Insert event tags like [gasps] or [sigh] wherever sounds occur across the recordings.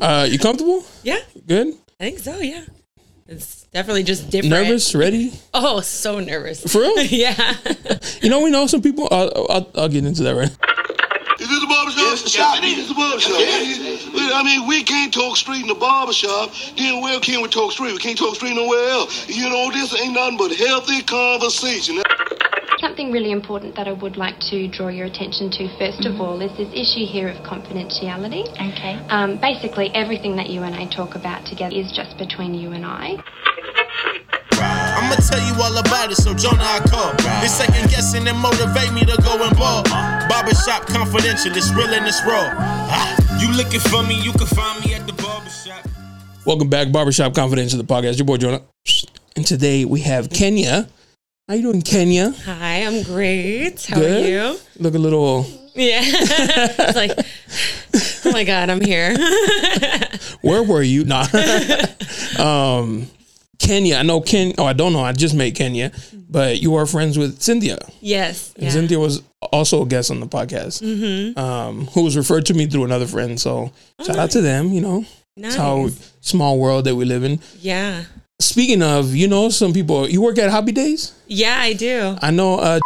Uh, you comfortable? Yeah, Good. I think so. Yeah, it's definitely just different. Nervous? Ready? Oh, so nervous. For real? [laughs] yeah. You know, we know some people. I'll, I'll, I'll get into that right. Is this a barber shop? Yes, yes, it It is a barber shop. I mean, we can't talk street in the barber shop. Then where can we talk street? We can't talk street nowhere else. You know, this ain't nothing but healthy conversation. Something really important that I would like to draw your attention to, 1st of all, is this issue here of confidentiality. Okay. Um, basically, everything that you and I talk about together is just between you and I. I'ma tell you all about it, so Jonah I call. This second guessing and motivate me to go and ball. Barbershop confidential, it's real and it's raw. Ah, you looking for me, you can find me at the barbershop. Welcome back, Barbershop Confidential, the podcast. Your boy Jonah, and today we have Kenya. How you doing, Kenya? Hi, I'm great. How Good? are you? Look a little. Yeah. [laughs] it's like, [laughs] oh my god, I'm here. [laughs] Where were you? Nah. um, Kenya. I know Ken. Oh, I don't know. I just met Kenya, but you are friends with Cynthia. yes. Yeah. Cynthia was also a guest on the podcast, Mm-hmm. um, who was referred to me through another friend. So shout out to them. You know, Nice. it's how small world that we live in. yeah. Speaking of, you know, some people. You work at Hobby Days. Yeah, I do. I know. Uh,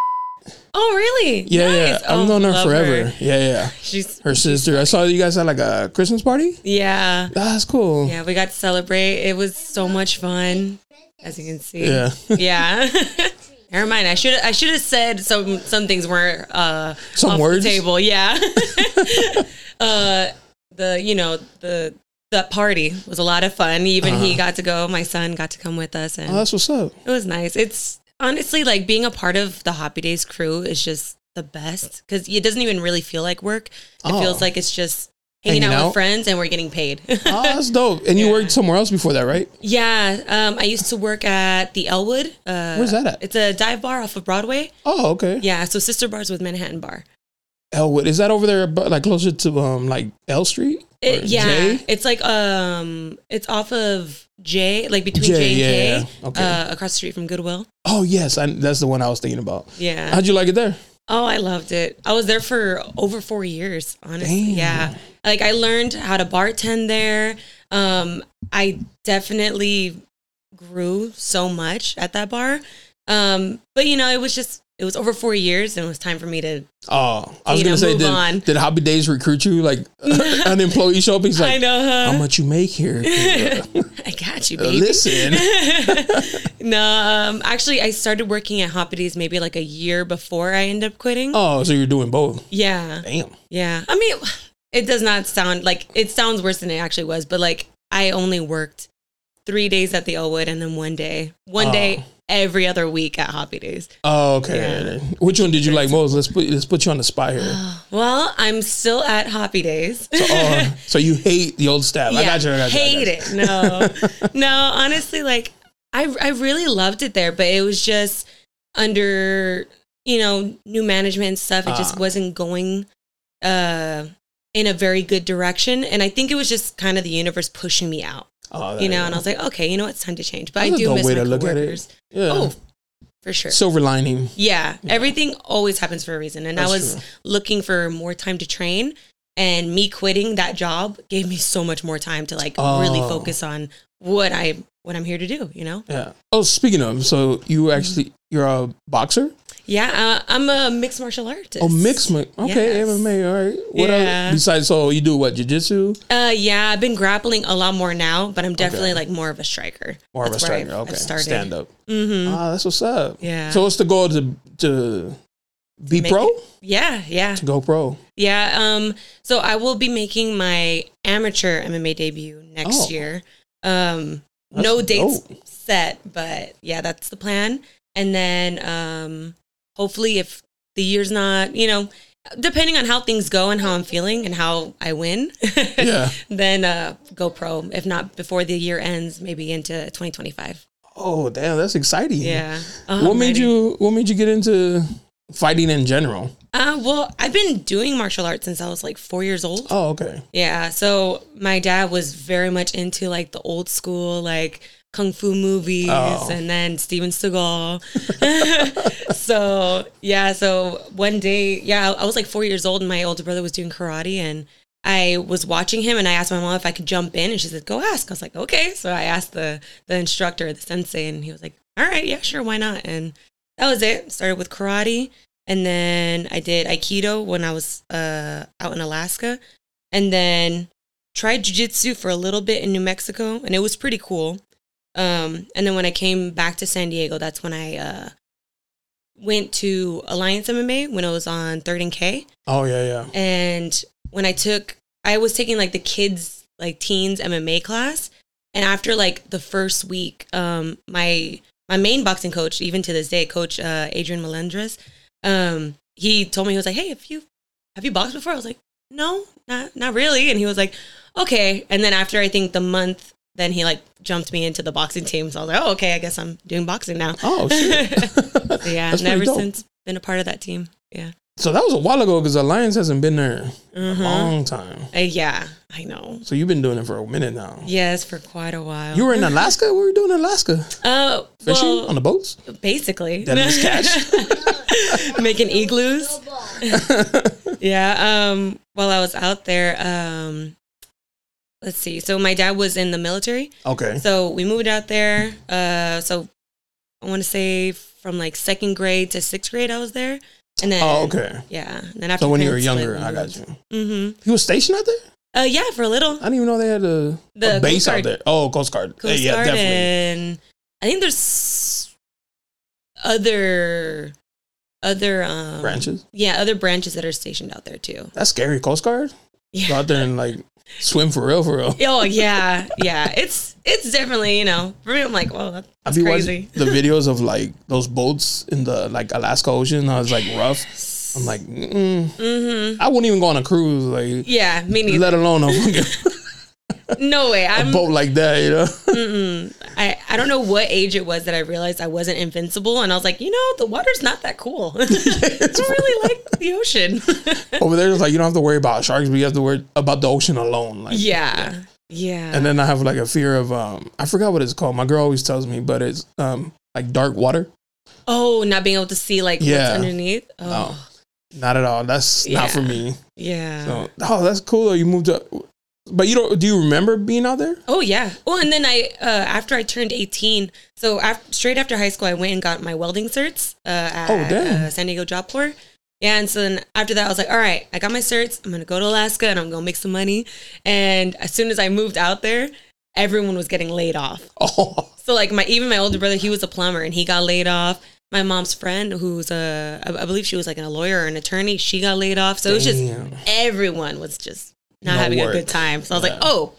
Oh, really? yeah, yeah. I've Oh, known her love forever. Yeah, yeah. [laughs] She's Her sister. I saw you guys had like a Christmas party. yeah. That's cool. Yeah, we got to celebrate. It was so much fun, as you can see. Yeah. [laughs] Yeah. [laughs] Never mind. I should I should have said some some things weren't uh Some off words? the table. Yeah. uh the you know the that party was a lot of fun. Even he got to go. My son got to come with us, and Uh-huh. Oh, that's what's up. it was nice. It's honestly like being a part of the Hoppy Days crew is just the best because it doesn't even really feel like work. It Oh. feels like it's just hanging, Hanging out, out? with friends and we're getting paid. Oh, that's dope. And you [laughs] Yeah. worked somewhere else before that, right? Yeah, um, I used to work at the Elwood. Uh, Where's that at? It's a dive bar off of Broadway. Oh, okay. Yeah, so sister bars with Manhattan Bar. Elwood. Is that over there, like closer to um like L Street? It, yeah, J? it's like um, it's off of J, like between J, J and yeah, K. Okay. uh, across the street from Goodwill. Oh yes, I, that's the one I was thinking about. Yeah. How'd you like it there? Oh, I loved it. I was there for over four years, honestly. Damn. Yeah. Like I learned how to bartend there. Um, I definitely grew so much at that bar. Um, but you know, it was just it was over four years and it was time for me to Oh, I was gonna know, say, did, on. did Hobby Days recruit you? Like [laughs] [laughs] an employee show up? He's like, I know huh? how much you make here? [laughs] I got you, Uh, baby. Listen, no, um, actually I started working at hobby days maybe like a year before I end up quitting. oh, so you're doing both? Yeah. Damn. Yeah. I mean, [sighs] it does not sound like it sounds worse than it actually was, but like I only worked three days at the Elwood and then one day, one Oh. day every other week at Hoppy Days. Oh, okay. Which one did you like most? Let's put let's put you on the spot here. [sighs] Well, I'm still at Hoppy Days. So, oh, [laughs] so you hate the old staff? I got you. I got you. I hate got you. it. No, [laughs] no. Honestly, like I, I really loved it there, but it was just under you know new management stuff. It just Ah. wasn't going uh in a very good direction, and I think it was just kind of the universe pushing me out. Oh, You know, and I was like, okay, you know what, it's time to change. But That's I do miss way my to look at it. yeah. Oh, for sure. silver lining. Yeah, everything always happens for a reason. And That's I was true. looking for more time to train, and me quitting that job gave me so much more time to like really Oh. focus on what I what I'm here to do. You know? Yeah. Oh, speaking of, so you actually you're a boxer? Yeah, uh, I'm a mixed martial artist. Oh, mixed. mi- Okay, Yes. MMA. All right. What Yeah. else besides? So you do what? Jiu-jitsu? Uh, yeah, I've been grappling a lot more now, but I'm definitely like more of a striker. More That's of a striker. I've- I've okay. Stand up. Mm-hmm. Ah, that's what's up. Yeah. So what's the goal to to be make pro? it- Yeah, yeah. To go pro. Yeah. Um. So I will be making my amateur MMA debut next Oh. year. Um. That's no dates set, but yeah, that's the plan. And then, um, hopefully, if the year's not, you know, depending on how things go and how I'm feeling and how I win, [laughs] Yeah. [laughs] then uh, go pro. If not before the year ends, maybe into 2025. Oh, damn, that's exciting. Yeah. Uh, What I'm made ready. you What made you get into fighting in general? Uh, well, I've been doing martial arts since I was like four years old. Oh, okay. Yeah. So my dad was very much into like the old school, like kung fu movies Oh. and then Steven Seagal. [laughs] so yeah. So one day, yeah, I was like four years old and my older brother was doing karate and I was watching him and I asked my mom if I could jump in and she said, go ask. I was like, okay. So I asked the, the instructor, the sensei, and he was like, all right, yeah, sure, why not? And that was it. Started with karate. And then I did Aikido when I was uh, out in Alaska. And then tried jujitsu for a little bit in New Mexico. And it was pretty cool. Um, and then when I came back to San Diego, that's when I uh, went to Alliance MMA when I was on Third and K. Oh yeah, yeah. And when I took, I was taking like the kids, like teens MMA class. And after like the first week, um, my my main boxing coach, even to this day, Coach uh, Adrian Melendres, um, he told me he was like, "Hey, have you have you boxed before?" I was like, "No, not not really." And he was like, "Okay." And then after I think the month, then he like jumped me into the boxing team. So I was like, "Oh, okay, I guess I'm doing boxing now." Oh [laughs] shit. So, yeah, That's and ever dope. since been a part of that team. Yeah. so that was a while ago because Alliance hasn't been there a Mhm. long time. Uh, yeah, I know. So you've been doing it for a minute now. Yes, for quite a while. You were in Alaska. What were you doing in Alaska? uh, Fishing well, on the boats. basically That is catch. [laughs] making igloos. [laughs] yeah. Um. While I was out there, um, let's see. So my dad was in the military, Okay. so we moved out there. Uh. So I want to say from like second grade to sixth grade, I was there, and then Oh, okay. yeah. And then after So when you were younger, I got you. Mm-hmm. He was stationed out there. Uh. Yeah, for a little. I didn't even know they had a, The a base out there. Oh, Coast Guard. Coast yeah, Guard definitely. and I think there's other other um Branches. Yeah, other branches that are stationed out there too. That's scary. Coast Guard. Go Yeah. out there and like swim for real, for real. [laughs] Oh yeah, yeah. It's it's definitely you know for me. I'm like, well, that's you crazy. the videos of like those boats in the like Alaska Ocean? I was like rough. I'm like, mm, Mm-hmm. I wouldn't even go on a cruise, like, Yeah, me neither. let alone a, [laughs] fucking- No way. I'm, a boat like that. You know? [laughs] I I don't know what age it was that I realized I wasn't invincible, and I was like, you know, the water's not that cool. [laughs] [laughs] I don't really like the ocean. Over there, it's like you don't have to worry about sharks, but you have to worry about the ocean alone. Like, yeah, yeah. And then I have like a fear of um, I forgot what it's called. My girl always tells me, but it's um like dark water. oh, not being able to see like Yeah. what's underneath. Oh, Not at all. That's not for me. yeah. So, oh, that's cool. though. You moved up, but you don't. Do you remember being out there? Oh yeah. Well, and then I uh, after I turned eighteen, so after, straight after high school, I went and got my welding certs uh, at Oh, damn. uh, San Diego Job Corps. Yeah, and so then after that, I was like, all right, I got my certs. I'm gonna go to Alaska and I'm gonna make some money. And as soon as I moved out there, everyone was getting laid off. [laughs] Oh, So like my even my older brother, he was a plumber and he got laid off. My mom's friend, who's a I believe she was like an, a lawyer or an attorney, she got laid off. So it was just everyone was just not No having work. a good time. So I was Yeah. like, oh,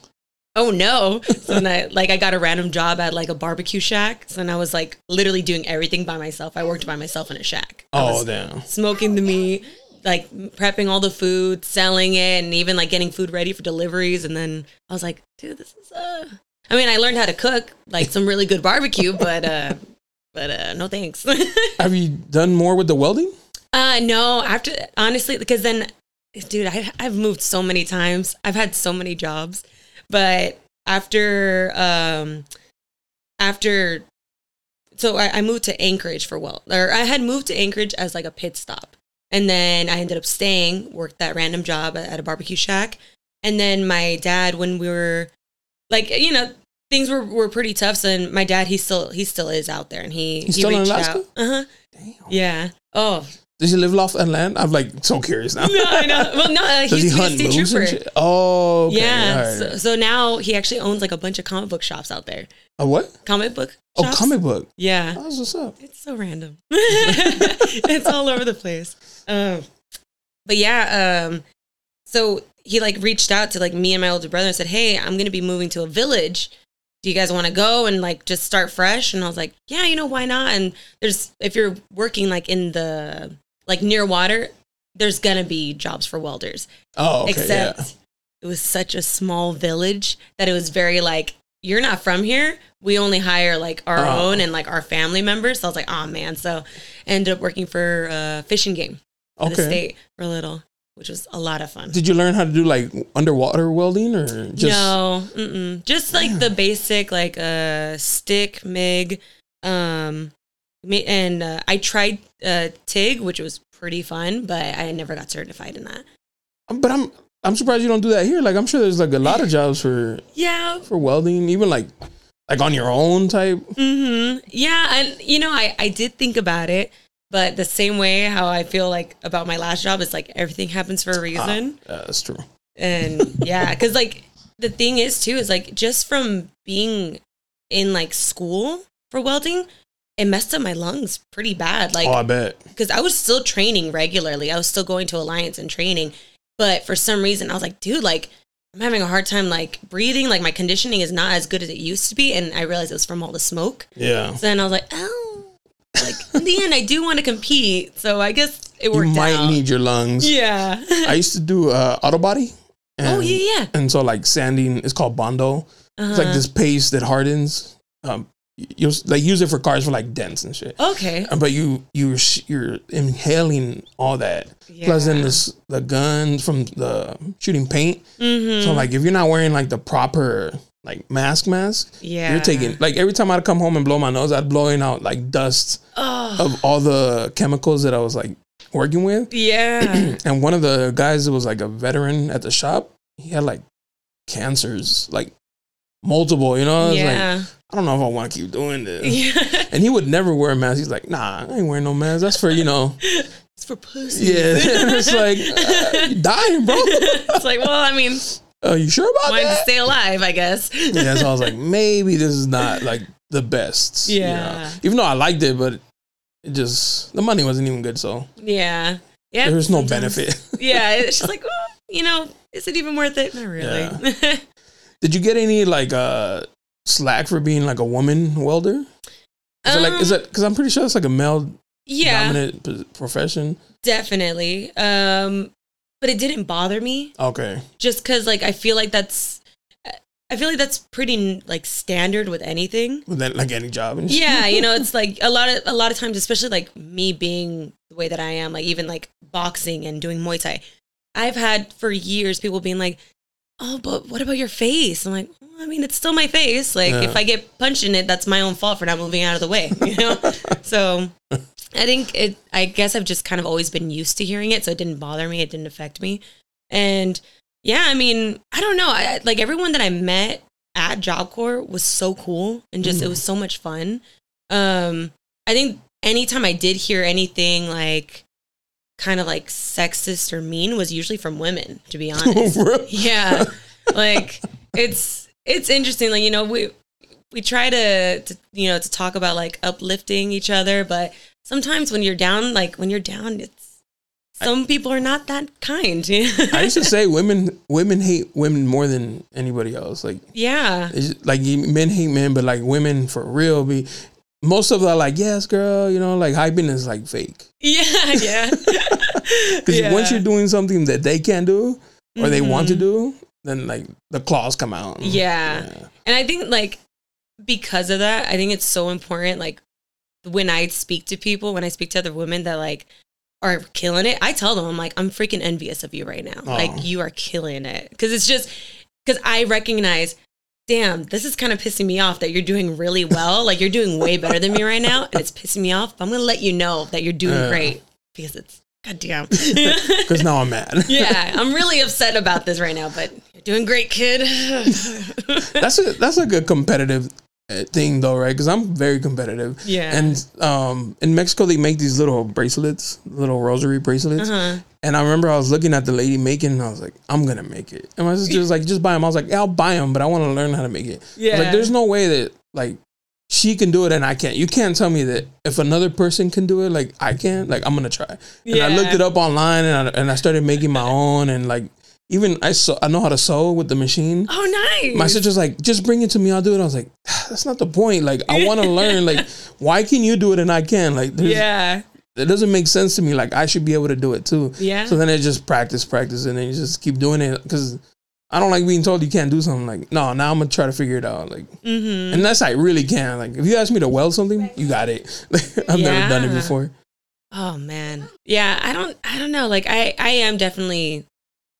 oh no. So then I like I got a random job at like a barbecue shack. So then I was like literally doing everything by myself. I worked by myself in a shack. I oh, damn. smoking the meat, like prepping all the food, selling it, and even like getting food ready for deliveries. And then I was like, dude, this is uh I mean, I learned how to cook like some really good barbecue, [laughs] but uh but uh no thanks. [laughs] Have you done more with the welding? Uh no, after honestly because then dude, I I've moved so many times. I've had so many jobs. But after um after so I, I moved to Anchorage for well or I had moved to Anchorage as like a pit stop. And then I ended up staying, worked that random job at, a barbecue shack. And then my dad when we were like you know things were, were pretty tough. So then my dad he still he still is out there and he He's he still in Alaska? out. Uh-huh. Damn. Yeah. Oh, Does he live off and land? I'm like so curious now. no, I know. Well, no, uh, [laughs] he's he a hunt state trooper. Oh, okay. Yeah. Right. So, so now he actually owns like a bunch of comic book shops out there. a what? Comic book. Oh, comic book. Yeah. Oh, That's what's up. It's so random. [laughs] it's all over the place. Um, but yeah, um, so he like reached out to like me and my older brother and said, "Hey, I'm gonna be moving to a village. Do you guys want to go and like just start fresh?" And I was like, "Yeah, you know why not?" And there's if you're working like in the like near water, there's gonna be jobs for welders. Oh, okay. Except yeah. it was such a small village that it was very like you're not from here. We only hire like our Oh. own and like our family members. So I was like, oh man. So I ended up working for uh, Fish and Game for the Okay. state for a little, which was a lot of fun. Did you learn how to do like underwater welding or just? no, mm-mm. just like the basic like uh, stick, MIG, um, and uh, I tried uh, TIG, which was pretty fun, but I never got certified in that. But I'm I'm surprised you don't do that here. Like I'm sure there's like a lot of jobs for [laughs] Yeah. for welding, even like like on your own type. Mm-hmm. Yeah, and you know, I I did think about it, but the same way how I feel like about my last job is like everything happens for a reason. Yeah, that's true. And [laughs] yeah, because like the thing is too is like just from being in like school for welding, it messed up my lungs pretty bad. Like oh, I bet. because I was still training regularly. I was still going to Alliance and training. But for some reason, I was like, dude, like, I'm having a hard time, like, breathing. Like, my conditioning is not as good as it used to be. And I realized it was from all the smoke. Yeah. So then I was like, oh, like, in the end, I do want to compete. So I guess it You worked might out. need your lungs. yeah. I used to do uh, auto body. oh, and- yeah, yeah. And so like sanding is called bondo. It's like Uh-huh. this paste that hardens. Um, you like use it for cars for like dents and shit. Okay. But you you you're inhaling all that. Plus, then this the gun from the shooting paint. Mm-hmm. So like if you're not wearing like the proper like mask mask, yeah. you're taking like every time I'd come home and blow my nose, I'd blowing out like dust Oh, of all the chemicals that I was like working with. yeah. [clears throat] And one of the guys that was like a veteran at the shop, he had like cancers, like multiple, you know? I was like. I don't know if I want to keep doing this. yeah. And he would never wear a mask. He's like, nah, I ain't wearing no mask. That's for, you know, [laughs] It's for pussy. yeah. [laughs] and it's like, uh, you dying, bro. [laughs] it's like, well, I mean, Are you sure about wanted to that? stay alive, I guess. yeah, so I was like, maybe this is not like the best. you know? Yeah. Even though I liked it, but it just, the money wasn't even good. So Yeah. Yeah. there was no benefit. Yeah. It's just like, oh, you know, is it even worth it? Not really. Did you get any like uh slack for being like a woman welder? Is it like is Um, it because I'm pretty sure it's like a male yeah, dominant p- profession? definitely. Um, but it didn't bother me Okay, just because, like, I feel like that's, I feel like that's pretty like standard with anything. Well, then like any job. And. Yeah, you know, it's [laughs] like a lot of a lot of times, especially like me being the way that I am, like even like boxing and doing Muay Thai. I've had for years people being like, "Oh, but what about your face?" I'm like, well, I mean, it's still my face. Like Yeah. if I get punched in it, that's my own fault for not moving out of the way. [laughs] You know, so I think it. I guess I've just kind of always been used to hearing it, so it didn't bother me. It didn't affect me, and yeah, I mean, I don't know. I, like everyone that I met at Job Corps was so cool and just it was so much fun. Um, I think anytime I did hear anything like kind of like sexist or mean was usually from women, to be [laughs] honest. Yeah. Like it's it's interesting. Like, you know, we we try to, to you know, to talk about like uplifting each other, but sometimes when you're down, like when you're down, it's some people are not that kind. [laughs] I used to say women women hate women more than anybody else. Like yeah. like men hate men, but like women for real be. Most of them are like, yes, girl, you know, like hyping is like fake. Yeah, [laughs] yeah. [laughs] Because Yeah. once you're doing something that they can't do or they want to Mhm. do, then like the claws come out. Yeah. And I think like because of that, I think it's so important like when I speak to people, when I speak to other women that like are killing it, I tell them I'm like I'm freaking envious of you right now. Aw. Like you are killing it cuz it's just cuz I recognize damn, this is kind of pissing me off that you're doing really well. like you're doing way better than me right now and it's pissing me off. But I'm going to let you know that you're doing Yeah. great because it's goddamn. [laughs] Because now I'm mad. [laughs] yeah, I'm really upset about this right now, but you're doing great, kid. [laughs] that's a that's a good competitive uh, thing though, right? Because I'm very competitive. Yeah. And um, in Mexico, they make these little bracelets, little rosary bracelets. Uh-huh. And I remember I was looking at the lady making, and I was like, I'm gonna make it. And my sister was like, just buy them. I was like, yeah, I'll buy them, but I want to learn how to make it. Yeah. Like, there's no way that like she can do it and I can't. You can't tell me that if another person can do it, like I can't. Like I'm gonna try. And I looked it up online, and I, and I started making my own, and like even I sew, I know how to sew with the machine. Oh, nice. My sister's like, just bring it to me, I'll do it. I was like, that's not the point. Like, I want to [laughs] learn. Like, why can you do it and I can? Like, yeah. it doesn't make sense to me. Like, I should be able to do it too. Yeah. So then it just practice, practice, and then you just keep doing it because I don't like being told you can't do something. Like, no, now I'm gonna try to figure it out. Like, Mm-hmm. unless I really can. Like, if you ask me to weld something, you got it. Like, [laughs] I've never done it before. Oh man. Yeah, I don't I don't know. Like I I am definitely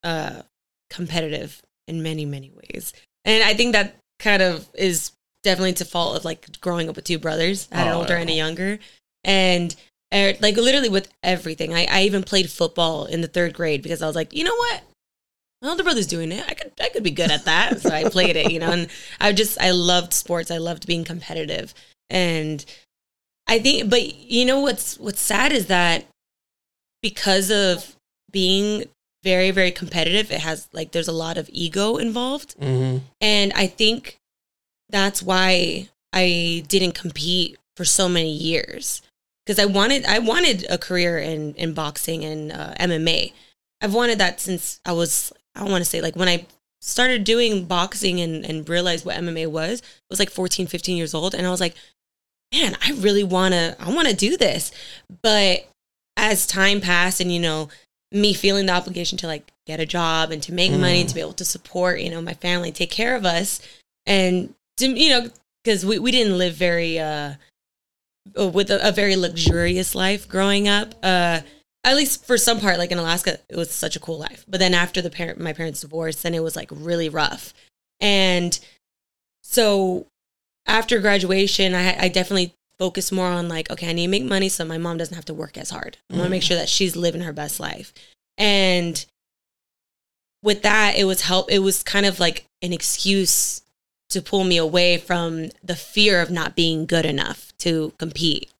uh competitive in many many ways. And I think that kind of is definitely to fault of like growing up with two brothers. I had an Oh, older and a younger. And uh, like literally with everything. I, I even played football in the third grade because I was like, you know what? my older brother's doing it. I could I could be good at that. So I played it, you know, and I just I loved sports. I loved being competitive. And I think but you know what's what's sad is that because of being very very competitive, it has like there's a lot of ego involved. hmm And I think that's why I didn't compete for so many years because I wanted I wanted a career in in boxing and uh, MMA. I've wanted that since I was I want to say like when I started doing boxing and and realized what MMA was. I was like 14, 15 years old and I was like, man, I really want to I want to do this. But as time passed and you know me feeling the obligation to like get a job and to make money Mm. to be able to support you know my family take care of us. And to you know because we, we didn't live very uh uh, with a, a very luxurious life growing up. Uh at least for some part like in alaska it was such a cool life. But then after the parent my parents divorced then it was like really rough. And so after graduation i i definitely focused more on like okay i need to make money so my mom doesn't have to work as hard. I want to make sure that she's living her best life. And with that it was help it was kind of like an excuse to pull me away from the fear of not being good enough to compete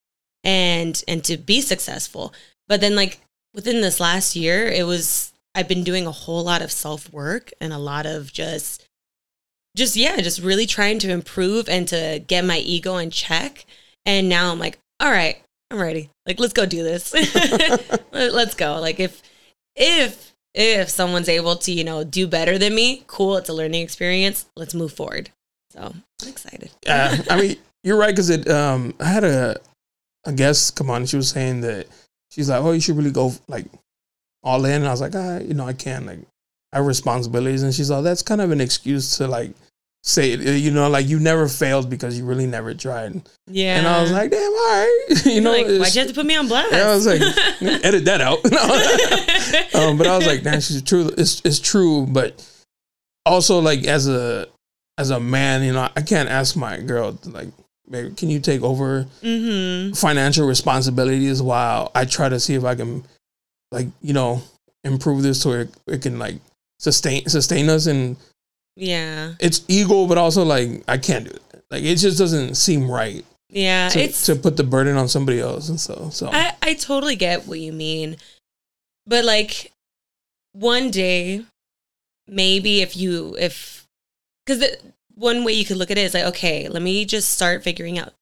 and and to be successful. But then like within this last year it was i've been doing a whole lot of self work and a lot of just just yeah just really trying to improve and to get my ego in check and now i'm like all right i'm ready like let's go do this Let- [laughs] [laughs] let's go like if if if someone's able to you know do better than me cool it's a learning experience let's move forward so i'm excited Yeah, I mean, you're right because it. Um, I had a a guest come on. and She was saying that she's like, "Oh, you should really go like all in." And I was like, "Ah, you know, I can't. Like, I have responsibilities." And she's like, "That's kind of an excuse to like say it. You know, like you never failed because you really never tried." yeah And I was like, "Damn, all right." [laughs] you know, like, why'd you have to put me on blast yeah, I was like, [laughs] edit that out. [laughs] um, but I was like, "Damn, she's true. It's it's true." But also, like as a as a man, you know, I can't ask my girl to, like, can you take over mm-hmm. financial responsibilities while I try to see if I can, like, you know, improve this so it, it can like sustain sustain us. And yeah it's ego, but also like I can't do it. Like it just doesn't seem right yeah to, it's to put the burden on somebody else and so so. I, I totally get what you mean. But like one day, maybe if you, if, because one way you could look at it is like, okay, let me just start figuring out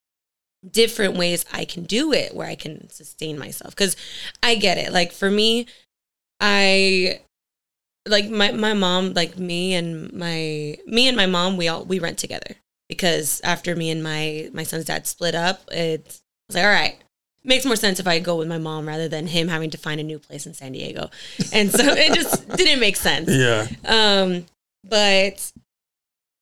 different ways I can do it where I can sustain myself. Because I get it. Like for me, I, like my, my mom, like me and my, me and my mom, we all, we rent together because after me and my, my son's dad split up, it's, I was like, all right, makes more sense if I go with my mom rather than him having to find a new place in San Diego. And so it just [laughs] didn't make sense. yeah. Um, but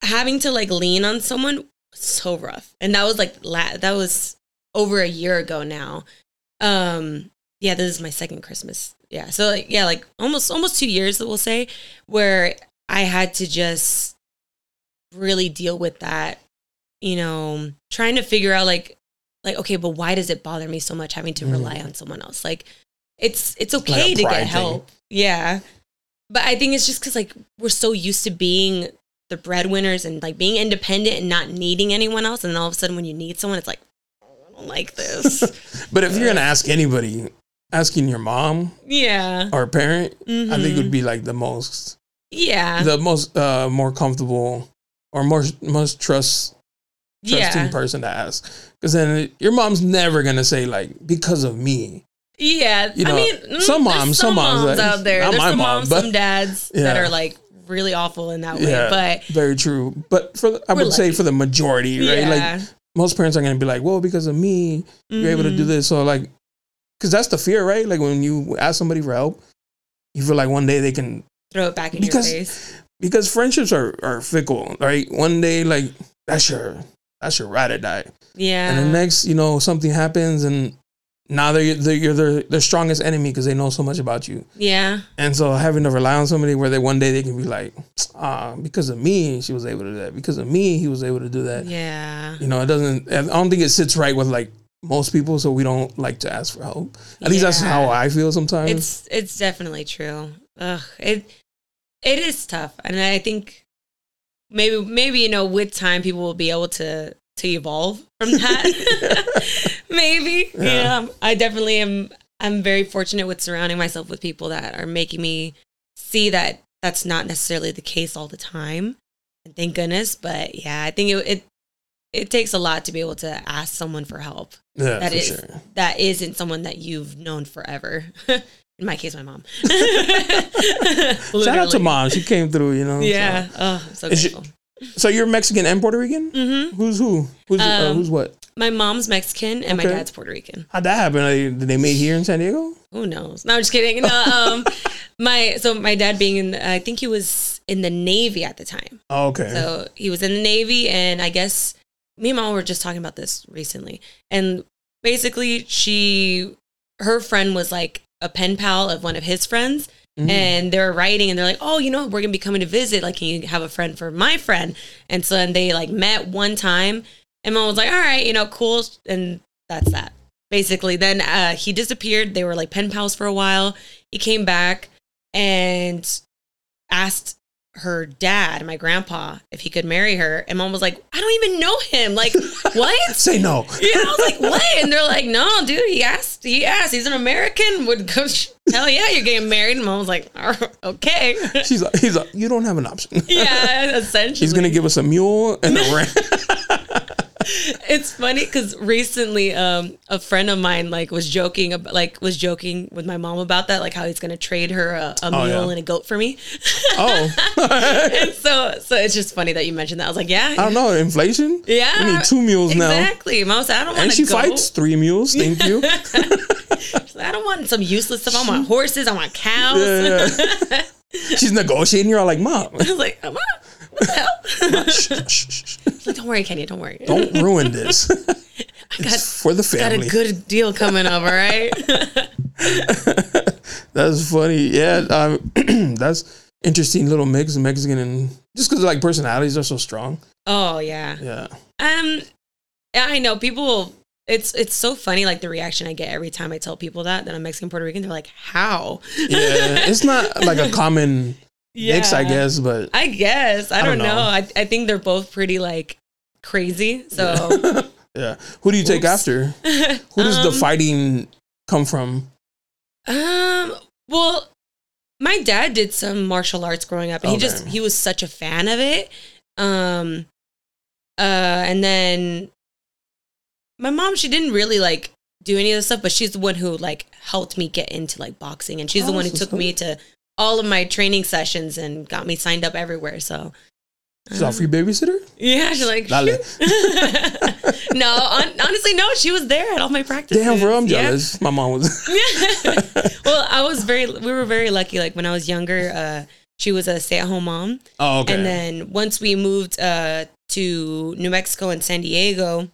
having to like lean on someone was so rough. And that was like la- that was over a year ago now. Um, yeah, this is my second Christmas. Yeah. So like yeah, like almost almost 2 years that we'll say where I had to just really deal with that, you know, trying to figure out like like okay, but why does it bother me so much having to Mhm. rely on someone else? Like it's it's okay to pride get thing. help. Yeah. But I think it's just cuz like we're so used to being the breadwinners and like being independent and not needing anyone else and then all of a sudden when you need someone it's like "Oh, I don't like this. [laughs] But if you're gonna ask anybody, asking your mom yeah. or parent, I think would be like the most Yeah. the most uh more comfortable or more most trust trusting yeah. person to ask because then your mom's never gonna say like because of me Yeah, You know, I mean, some moms- some moms, like, out there. not There's my some mom, moms, but- some dads that are like really awful in that way. Yeah. But very true but for i would say for the majority right yeah, like most parents are gonna be like well because of me you're able to do Mhm. this so like because that's the fear right? Like when you ask somebody for help you feel like one day they can throw it back in Because- your face. because friendships are, are fickle right? One day like that's your that's your ride or die. Yeah, and the next you know something happens and now they're, they're you're their, their strongest enemy because they know so much about you. Yeah, and so having to rely on somebody where they one day they can be like ah because of me she was able to do that. Because of me he was able to do that. Yeah. you know it doesn't i don't think it sits right with like most people so we don't like to ask for help at least that's how i feel sometimes It's it's definitely true. Ugh, it It is tough, and I think maybe maybe you know with time people will be able to to evolve from [laughs] that. [laughs] maybe Yeah. yeah. I definitely am. I'm very fortunate with surrounding myself with people that are making me see that that's not necessarily the case all the time. And thank goodness. But yeah, I think it it, it takes a lot to be able to ask someone for help Yeah, that for is sure. that isn't someone that you've known forever. [laughs] In my case, my mom. [laughs] Shout out to mom. She came through, you know. Yeah. Oh, so Is she- grateful. So, so you're Mexican and Puerto Rican? hmm Who's who? Who's uh, Um, who's what? My mom's Mexican and Okay. my dad's Puerto Rican. How'd that happen? Did they meet here in San Diego? Who knows? No, I'm just kidding. No, um, [laughs] my so my dad being in, I think he was in the Navy at the time. Oh, okay. So he was in the Navy, and I guess me and mom were just talking about this recently. And basically, she, her friend was like a pen pal of one of his friends. Mhm. And they're writing, and they're like, "Oh, you know, we're gonna be coming to visit. Like, can you have a friend for my friend?" And so then they like met one time, and mom was like, "All right, you know, cool." And that's that. Basically, then uh, he disappeared. They were like pen pals for a while. He came back and asked her dad, my grandpa, if he could marry her. And mom was like, I don't even know him. Like, [laughs] what? Say no. Yeah, I was like, what? And they're like, no, dude, he asked. He asked. He's an American. Would go, hell yeah, you're getting married. And mom was like, "Oh, okay. She's like, he's like, you don't have an option. yeah, [laughs] essentially. He's gonna give us a mule and a [laughs] ram. [laughs] it's funny because recently um a friend of mine like was joking about like was joking with my mom about that like how he's gonna trade her a, a Oh, mule yeah. and a goat for me oh, [laughs] and [laughs] so so it's just funny that you mentioned that i was like yeah I don't know. Inflation. yeah We need two mules now. exactly mom said i don't want to. And she goat. fights three mules. Thank you. i don't want some useless stuff i want horses i want cows Yeah, She's negotiating. You're all like, mom. i was like Mom, don't worry kenny don't worry Don't ruin this. [laughs] i got, It's for the family. got a good deal coming up all right [laughs] That's funny. Yeah, um, [clears throat] that's interesting little mix of Mexican and just because like personalities are so strong. oh yeah Yeah. Um, I know people. It's it's so funny, like the reaction I get every time I tell people that that I'm Mexican Puerto Rican. They're like, "How?" Yeah. it's not like a [laughs] common mix, I guess, but I guess I, I don't, know. know. I I think they're both pretty like crazy. So [laughs] yeah. Who do you take after? [laughs] Who does the Um, fighting come from? um, well, my dad did some martial arts growing up, and he just he was such a fan of it. Um, uh, and then my mom, she didn't really like do any of this stuff, but she's the one who like helped me get into like boxing, and she's the one who took me to all of my training sessions and got me signed up everywhere. So Is that a free babysitter? yeah, she's like, [laughs] no, hon- honestly, no, she was there at all my practices. Damn, bro, I'm Yeah. jealous. My mom was. [laughs] well, I was very, we were very lucky. Like when I was younger, uh, she was a stay at home mom. Oh, okay. And then once we moved uh, to New Mexico and San Diego,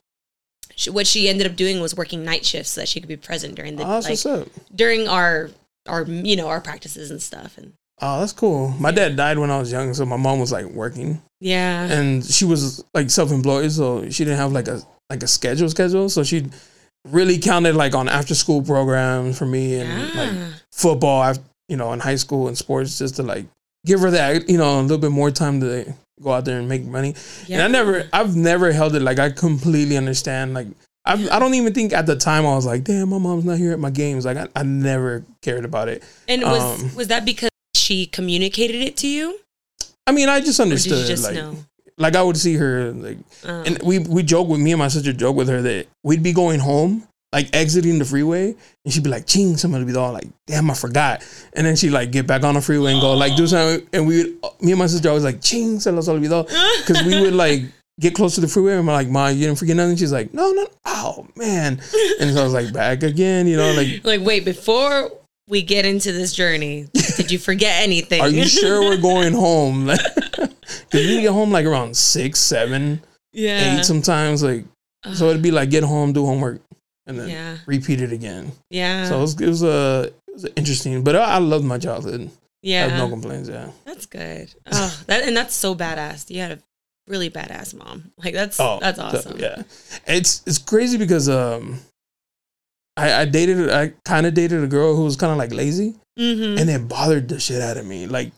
she, what she ended up doing was working night shifts so that she could be present during the oh, like during our our you know our practices and stuff. And Oh, that's cool. My dad died when I was young, so my mom was like working, yeah, and she was like self-employed, so she didn't have like a like a schedule schedule. So she really counted like on after-school programs for me and like yeah, football, you know, in high school and sports, just to like give her that, you know, a little bit more time to go out there and make money. yeah. And I never, I've never held it. Like I completely understand. Like I, I don't even think at the time I was like, damn, my mom's not here at my games. Like I, I never cared about it. And was um, was that because she communicated it to you, I mean, I just understood. just like, know? like I would see her like, Um, and we we joke with me and my sister joke with her that we'd be going home. Like exiting the freeway, and she'd be like, "Ching!" Somebody would be all like, "Damn, I forgot." And then she'd like get back on the freeway and go like do something. And we, would, me and my sister always like, "Ching!" Se los olvidó. because we would like get close to the freeway and we're like, Ma, you didn't forget nothing? She's like, No, no, oh man. And so I was like, back again, you know, like, like, wait, before we get into this journey, did you forget [laughs] anything? are you sure we're going home? [laughs] Because we get home like around six, seven, yeah. eight sometimes. Like, so it'd be like get home, do homework, and then yeah. repeat it again. Yeah. So it was, it was, uh, it was interesting, but I, I loved my childhood. Yeah. have no complaints. Yeah. That's good. Oh, that and that's so badass. You had a really badass mom. Like that's Oh, that's so- awesome. yeah, it's it's crazy because um, I, I dated I kind of dated a girl who was kind of like lazy. Mm-hmm. and it bothered the shit out of me. Like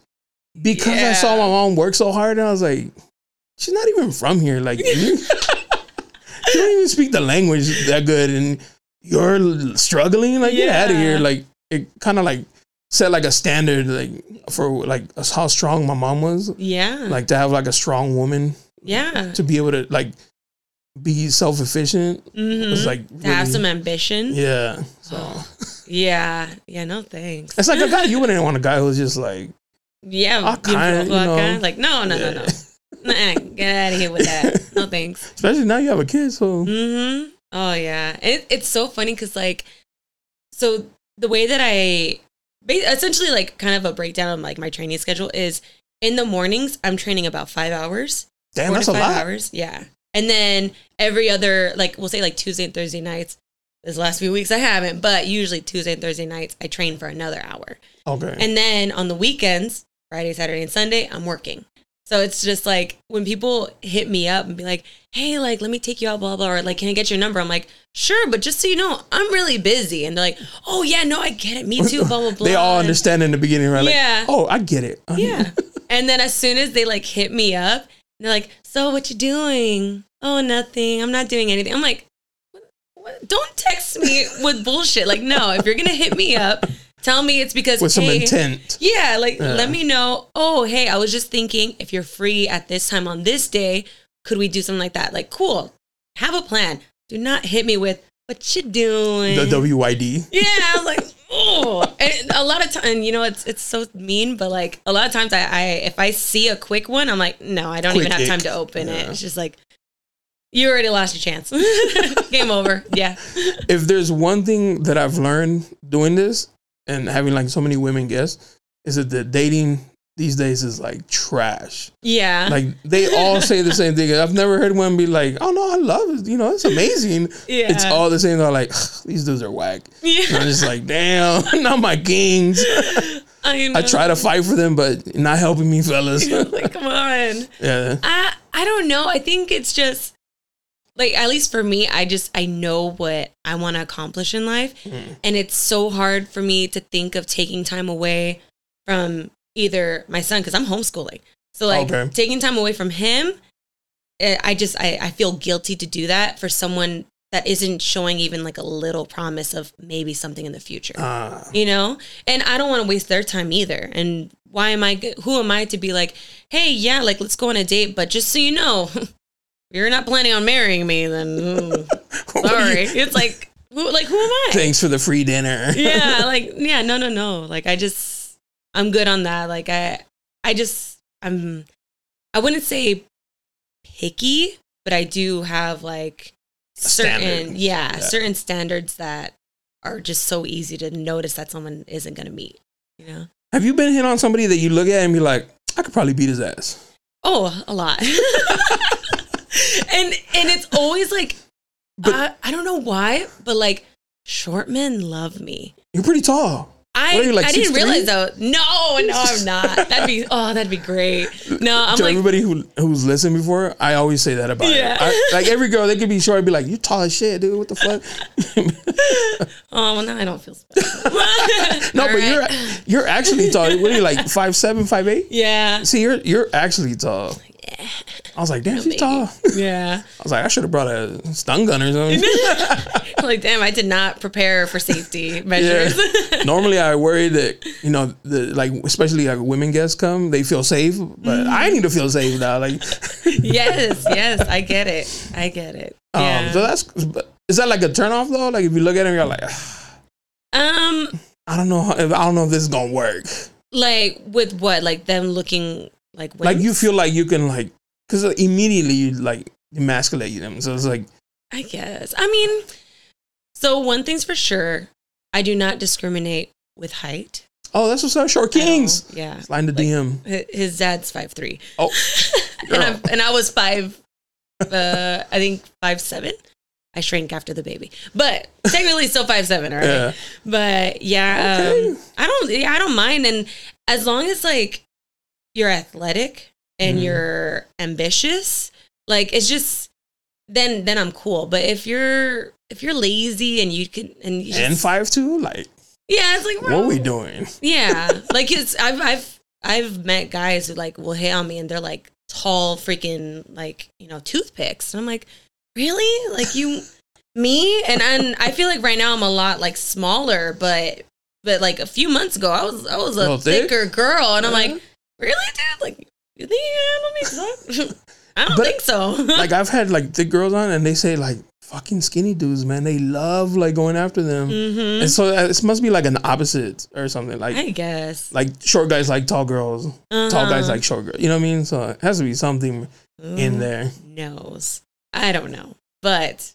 because I saw my mom work so hard, and I was like, she's not even from here. Like, you, [laughs] she don't even speak the language that good, and you're struggling. Like, get out of here. Like, it kind of like set like a standard, like for like how strong my mom was. Yeah. Like to have like a strong woman yeah. to be able to like be self efficient. Mhm. It's like to have some ambition. yeah. So Yeah. Yeah. No thanks. it's like a guy you [laughs] wouldn't want a guy who's just like Yeah. Kinda, you know, guy. Like no, no, no, no. Nah, get out of here with that. No [laughs] thanks. especially now you have a kid. So Mm-hmm. Oh yeah, it, it's so funny because like, so the way that I, essentially like kind of a breakdown of like my training schedule is in the mornings I'm training about five hours, damn, four that's to a five lot. hours, yeah, and then every other like we'll say like Tuesday and Thursday nights. This last few weeks I haven't, but usually Tuesday and Thursday nights I train for another hour. Okay. And then on the weekends, Friday, Saturday, and Sunday, I'm working. So it's just like when people hit me up and be like, hey, like, let me take you out, blah, blah, or like, can I get your number? I'm like, sure, but just so you know, I'm really busy. And they're like, oh, yeah, no, I get it. Me too, blah, blah, blah. [laughs] they all understand in the beginning, right? Like, Yeah. oh, I get it. Yeah. and then as soon as they like hit me up, they're like, so what you doing? Oh, nothing. I'm not doing anything. I'm like, what, what? don't text me with bullshit. Like, no, if you're going to hit me up, tell me it's because With some intent. yeah, like Yeah. let me know. Oh, hey, I was just thinking if you're free at this time on this day, could we do something like that? Like, cool. Have a plan. Do not hit me with what you doing. The WYD. yeah, I was [laughs] like, oh. And a lot of times, you know, it's it's so mean, but like a lot of times, I, I if I see a quick one, I'm like, no, I don't even Quick have time to open it. It's just like. You already lost your chance. [laughs] Game over. Yeah. If there's one thing that I've learned doing this and having like so many women guests, is that the dating these days is like trash. Yeah. Like they all [laughs] say the same thing. I've never heard one be like, "Oh no, I love it. You know, it's amazing." Yeah. It's all the same. They're like, "These dudes are whack." yeah. And I'm just like, "Damn, [laughs] not my kings." [laughs] I, know. I try to fight for them, but not helping me, fellas. like, come on. yeah. I I don't know. I think it's just like at least for me, I just I know what I want to accomplish in life, Mm. and it's so hard for me to think of taking time away from either my son because I'm homeschooling. So like Okay. taking time away from him, eh, I just I, I feel guilty to do that for someone that isn't showing even like a little promise of maybe something in the future Uh, you know and i don't want to waste their time either and why am i who am i to be like hey yeah like let's go on a date but just so you know [laughs] you're not planning on marrying me then [laughs] hmm, ooh, sorry. It's like who like who am i? Thanks for the free dinner. [laughs] yeah like yeah no no no. Like i just i'm good on that. Like i i just i'm i wouldn't say picky but i do have like certain yeah, Yeah. certain standards that are just so easy to notice that someone isn't going to meet you know? Have you been hit on somebody that you look at and be like, I could probably beat his ass? oh a lot [laughs] [laughs] and and it's always like But- I, I don't know why but like short men love me You're pretty tall. I, you, like, I didn't 6'3"? realize though. No, no, I'm [laughs] not. That'd be oh, that'd be great. No, I'm to like everybody who who's listened before, I always say that about Yeah. I, like [laughs] every girl, they could be short, and be like, "You tall as shit, dude. What the fuck?" oh, well, now I don't feel special. no, All but you're you're actually tall. What are you like? Five seven, five eight? yeah, See, you're you're actually tall. [laughs] I was like, damn, she's baby. tall. [laughs] yeah. I was like, I should have brought a stun gun or something. [laughs] like, damn, I did not prepare for safety measures. Normally, I worry that you know, the like especially like women guests come, they feel safe, but Mm-hmm. I need to feel safe now. Like, yes, yes, I get it. I get it. um, Yeah. so that's is that like a turn off though? Like if you look at him, you're like, um, [sighs] I don't know, how, I don't know if this is gonna work. like with what? Like them looking like Like you feel like you can like, because immediately you like emasculate them. So it's like, I guess. I mean, so one thing's for sure, I do not discriminate with height. oh, that's what's up, short kings. Yeah. Slide the DM. His dad's five three, Oh, [laughs] and. I'm, and I was five. [laughs] Uh, I think five seven. I shrank after the baby, but technically still five seven. All right, Yeah. but yeah, Okay. um, I don't. Yeah, I don't mind, and as long as like you're athletic and Mhm. you're ambitious, like it's just then then I'm cool. But if you're if you're lazy and you can and you and five two, like, yeah, it's like what bro, are we doing? yeah, [laughs] like it's I've I've I've met guys who like will hit on me and they're like tall freaking like, you know, toothpicks. And I'm like, really? Like you [laughs] me? And and I feel like right now I'm a lot like smaller, but but like a few months ago I was I was a Little thick? thicker girl and I'm like, really, dude? Like you think you handle me? [laughs] I don't But, think so. [laughs] like I've had like thick girls on, and they say like fucking skinny dudes, man. They love like going after them, hmm and so uh, it must be like an opposite or something. Like I guess. like short guys like tall girls, tall guys Uh-huh. like short girls. You know what I mean? So it has to be something in there. knows? I don't know. But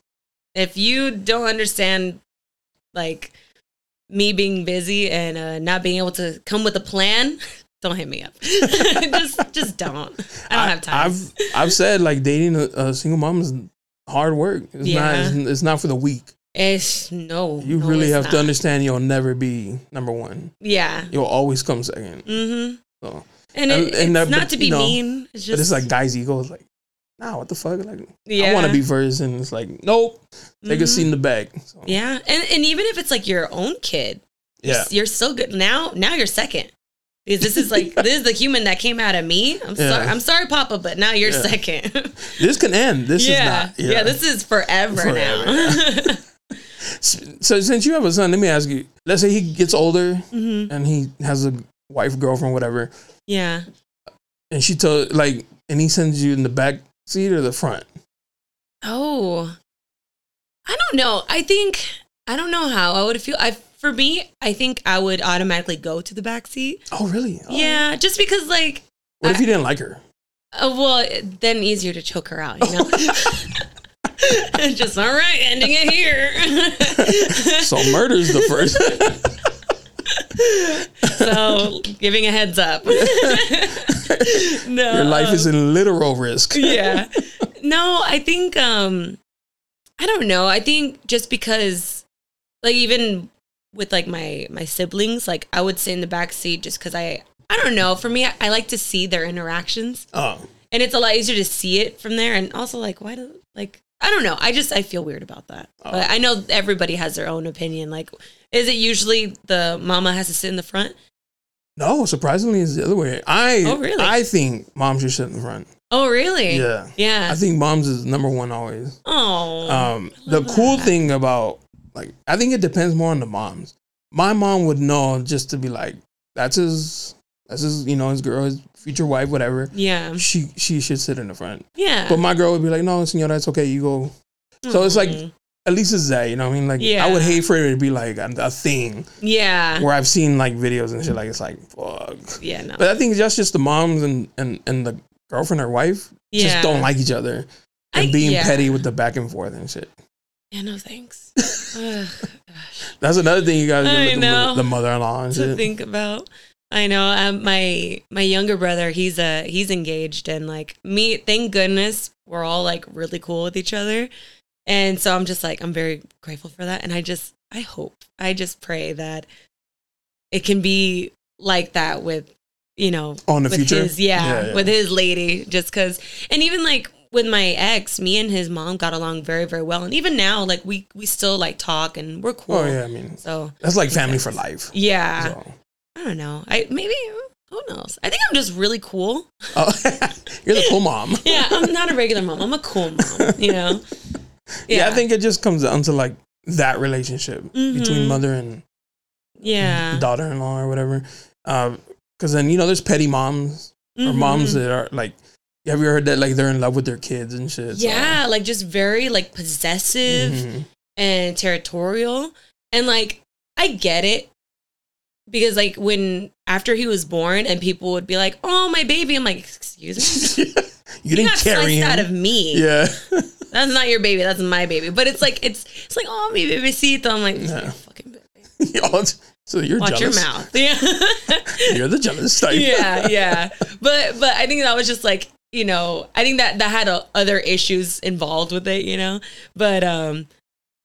if you don't understand, like me being busy and uh, not being able to come with a plan, [laughs] don't hit me up. [laughs] just, just don't. I don't have time. I've I've said like dating a, a single mom is hard work. It's Yeah. not. It's, it's not for the weak. it's no. You no, really have to understand. You'll never be number one. Yeah. You'll always come second. Mm-hmm. So, And, And- it, and it's that- not but, to be you know, mean. It's just but it's like guys' ego is like, nah, what the fuck? Like yeah. I want to be first, and it's like, nope, take a Mhm. seat in the back. So, Yeah, and and even if it's like your own kid, yeah. you're still good now. Now you're second because this is like this is the human that came out of me. I'm Yeah. sorry, I'm sorry, Papa, but now you're Yeah. second. This can end. This yeah. is not. yeah, This is forever, Forever, now. [laughs] [laughs] So since you have a son, let me ask you. Let's say he gets older hmm and he has a wife, girlfriend, whatever, Yeah. and she told like, and he sends you in the back seat or the front. Oh, I don't know. I think I don't know how I would feel. I for me, I think I would automatically go to the back seat. Oh, really? Oh. Yeah, just because like, What if you didn't like her? uh, well, then easier to choke her out. You know. [laughs] just all right, ending it here. [laughs] So murder's the first. so giving a heads up. [laughs] no, Your life is in literal risk. yeah. No, I think um I don't know. I think just because like even with like my my siblings, like I would sit in the back seat just cuz I I don't know. For me, I, I like to see their interactions Oh, and it's a lot easier to see it from there and also like why do like I don't know. I just I feel weird about that. But I know everybody has their own opinion. Like is it usually the mama has to sit in the front? no! Surprisingly, it's the other way. I Oh, really? I think moms should sit in the front. Oh, really? Yeah, Yeah. I think moms is number one always. oh. Um, the cool that. thing about like I think it depends more on the moms. My mom would know just to be like, that's his, that's his, you know, his girl, his future wife, whatever. yeah. She she should sit in the front. Yeah. But my girl would be like, no, senora, it's okay, you go. So it's like Mm. at least it's that, you know. what I mean, like I would hate for it to be like a, a thing yeah. where I've seen like videos and shit. Like it's like fuck. Yeah, no. But I think just just the moms and and and the girlfriend or wife yeah. just don't like each other and I- being yeah. petty with the back and forth and shit. Yeah, no thanks. [laughs] [sighs] That's another thing you guys do with the, the mother-in-law and to shit. think about. I know. Um, my my younger brother, he's a he's engaged, and like me, thank goodness we're all like really cool with each other, and so I'm just like I'm very grateful for that, and I just I hope I just pray that it can be like that with you know on the with future? his yeah, Yeah, yeah. with his lady just because and even like with my ex me and his mom got along very very well and even now like we we still like talk and we're cool Oh yeah, I mean so that's like family for life. yeah So. i don't know i maybe who knows i think i'm just really cool Oh, [laughs] you're the cool mom. [laughs] yeah i'm not a regular mom i'm a cool mom you know [laughs] Yeah. I think it just comes down to like that relationship Mhm. between mother and yeah daughter-in-law or whatever. Because then you know there's petty moms or Mhm. moms that are like. Have you heard that like they're in love with their kids and shit? so- yeah like just very like possessive Mhm. and territorial. And like, I get it because like when after he was born and people would be like, "Oh, my baby," I'm like, "Excuse me." [laughs] you didn't got carry him. out of me. yeah. That's not your baby. That's my baby. But it's like it's it's like, "Oh, mi bebecito." I'm like. "Your fucking baby. [laughs] So you're Watch jealous. your mouth." Yeah. [laughs] You're the jealous type. yeah, yeah. But but I think that was just like you know I think that that had uh other issues involved with it, you know. But um,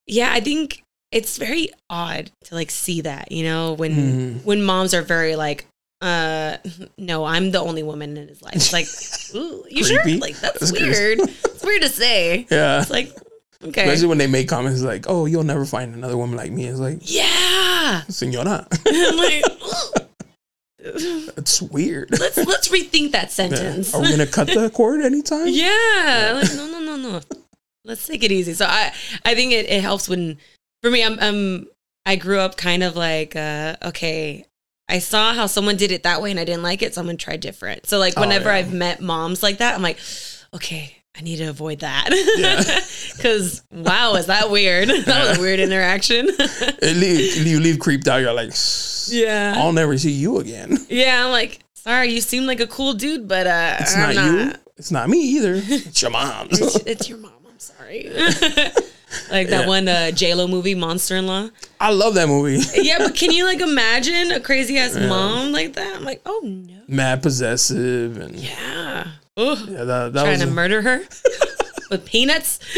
yeah, I think it's very odd to like see that, you know, when Mhm. when moms are very like. Uh no, I'm the only woman in his life. It's like, [laughs] ooh, you sure? Like that's, That's weird. it's weird to say. yeah. It's like, okay, Especially when they make comments like, "Oh, you'll never find another woman like me." It's like, yeah. "Senora." [laughs] I'm like. [laughs] [laughs] It's weird. let's let's rethink that [laughs] sentence. Are we gonna cut the cord anytime? [laughs] Yeah. Like, no, no, no, no. Let's take it easy. So I, I think it, it helps when, for me, I'm, I'm, I grew up kind of like, uh, okay, I saw how someone did it that way and I didn't like it, so I'm gonna try different. So like Oh, whenever yeah. I've met moms like that, I'm like, okay, I need to avoid that. Yeah. [laughs] Cause wow, is that weird? [laughs] that was a weird interaction. [laughs] It leave, you leave creeped out. You're like, yeah. I'll never see you again. Yeah. I'm like, sorry, you seem like a cool dude, but uh, It's I'm not, you. It's not me either. It's your mom. It's, it's your mom. I'm sorry. like that Yeah. one uh, J Lo movie, Monster in Law. I love that movie. Yeah, but can you like imagine a crazy ass mom like that? I'm like, oh no. Mad possessive and yeah, Yeah. That, that Trying was to murder her [laughs] with peanuts. [laughs]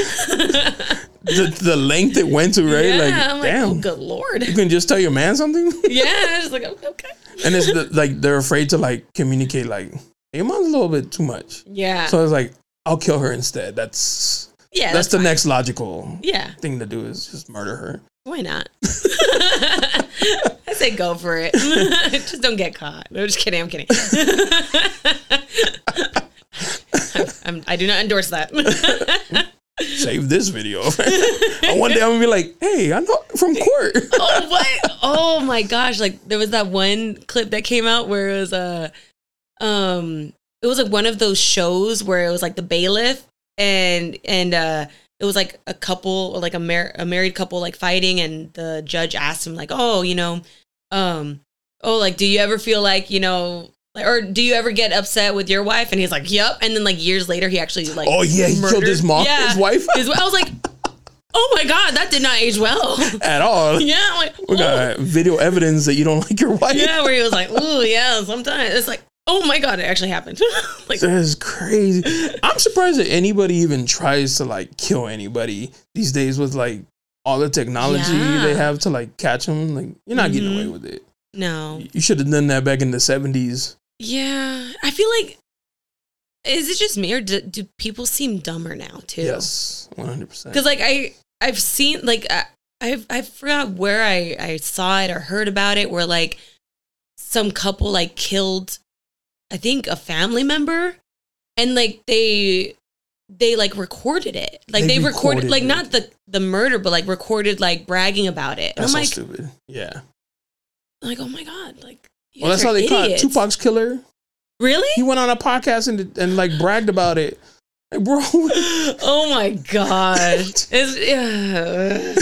the, the length it went to, right? Yeah. like, I'm like, oh, damn. oh good lord. you can just tell your man something, [laughs] Yeah. Just like, oh, okay. and it's the, like they're afraid to like communicate. Like, your mom's a little bit too much, Yeah. so it's like I'll kill her instead. That's yeah. that's, the fine. next logical Yeah. thing to do is just murder her. Why not? I say go for it. just don't get caught. No, just kidding. I'm kidding. I'm, I'm, I do not endorse that. [laughs] Save this video. And One day I'm gonna be like, hey, I know from court. [laughs] oh what? Oh my gosh! Like there was that one clip that came out where it was a, um, it was like one of those shows where it was like the bailiff and and uh, it was like a couple, or like a mar- a married couple, like fighting, and the judge asked him like, oh, you know, um, oh, like, do you ever feel like you know. Or do you ever get upset with your wife? And he's like, "Yep." And then, like years later, he actually like, Oh yeah, he killed his mom, Yeah. his wife His- I was like, "Oh my god, that did not age well." [laughs] at all. [laughs] yeah, I'm like, We "Oh." got video evidence that you don't [laughs] like your wife. Yeah, where he was like, "Ooh, yeah." Sometimes it's like, "Oh my god, it actually happened." like, That is crazy. I'm surprised that anybody even tries to like kill anybody these days with like all the technology Yeah. they have to like catch them. Like you're not getting Mhm. away with it. no, You should have done that back in the 70s. Yeah, I feel like is it just me or do, do people seem dumber now too? Yes, 100. percent because like I I've seen like I I've I forgot where I I saw it or heard about it where like some couple like killed I think a family member and like they they like recorded it like They they, recorded, recorded like it. not the the murder but like recorded like bragging about it and That's I'm so like stupid. Yeah. like oh my god like Well, that's how are they caught idiots. Tupac's killer. really He went on a podcast and and like bragged about it. Like, bro, [laughs] oh my god [laughs] it's, yeah.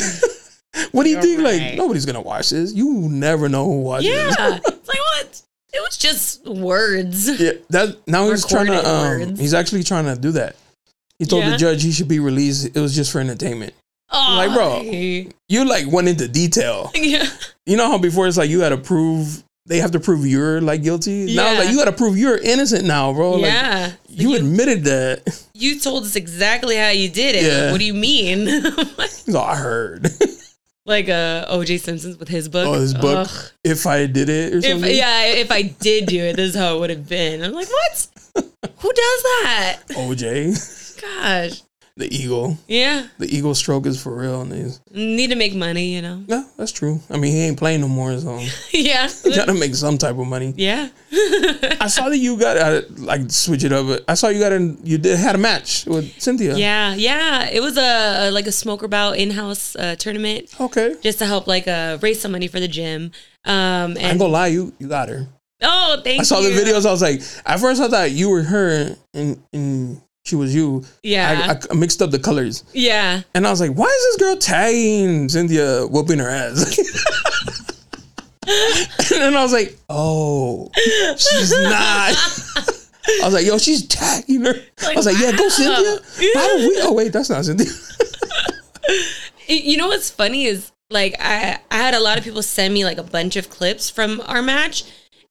what do you think? right. Like nobody's gonna watch this. You never know who watches. this. yeah like [laughs] what it was just words Yeah, that now he's trying to. Um, words. he's actually trying to do that. He told Yeah? the judge he should be released. It was just for entertainment. oh like, bro. You like went into detail. yeah You know how before it's like you had to prove they have to prove you're like guilty. Now like you got to prove you're innocent now, bro. Like, yeah you, admitted that. you told us exactly how you did it. Yeah. What do you mean? [laughs] All, I heard. like uh, OJ Simpson's with his book. oh, his book. Ugh. If I did it or If, yeah, if I did do it, this is how it would have been. I'm like, what? [laughs] Who does that? OJ, Gosh. The eagle. Yeah. The eagle stroke is for real. And he's, Need to make money, you know? yeah, that's true. I mean, he ain't playing no more, so [laughs] yeah. [laughs] he got to make some type of money. Yeah. I saw that you got uh, like switch it up. but I saw you got in. You did had a match with Cynthia. yeah. Yeah. It was a, a like a smoker bout in house uh, tournament Okay. just to help like uh, raise some money for the gym. Um, I ain't gonna lie, you you got her. oh, thank you. I saw you. the videos. I was like, at first I thought you were her and and she was you. Yeah. I, I mixed up the colors, yeah. and I was like, why is this girl tagging Cynthia whooping her ass? [laughs] and then I was like, oh, she's not. I was like, yo, she's tagging her. I was like, yeah, go Cynthia. How do we? Oh wait, that's not Cynthia. [laughs] You know what's funny is like I I had a lot of people send me like a bunch of clips from our match,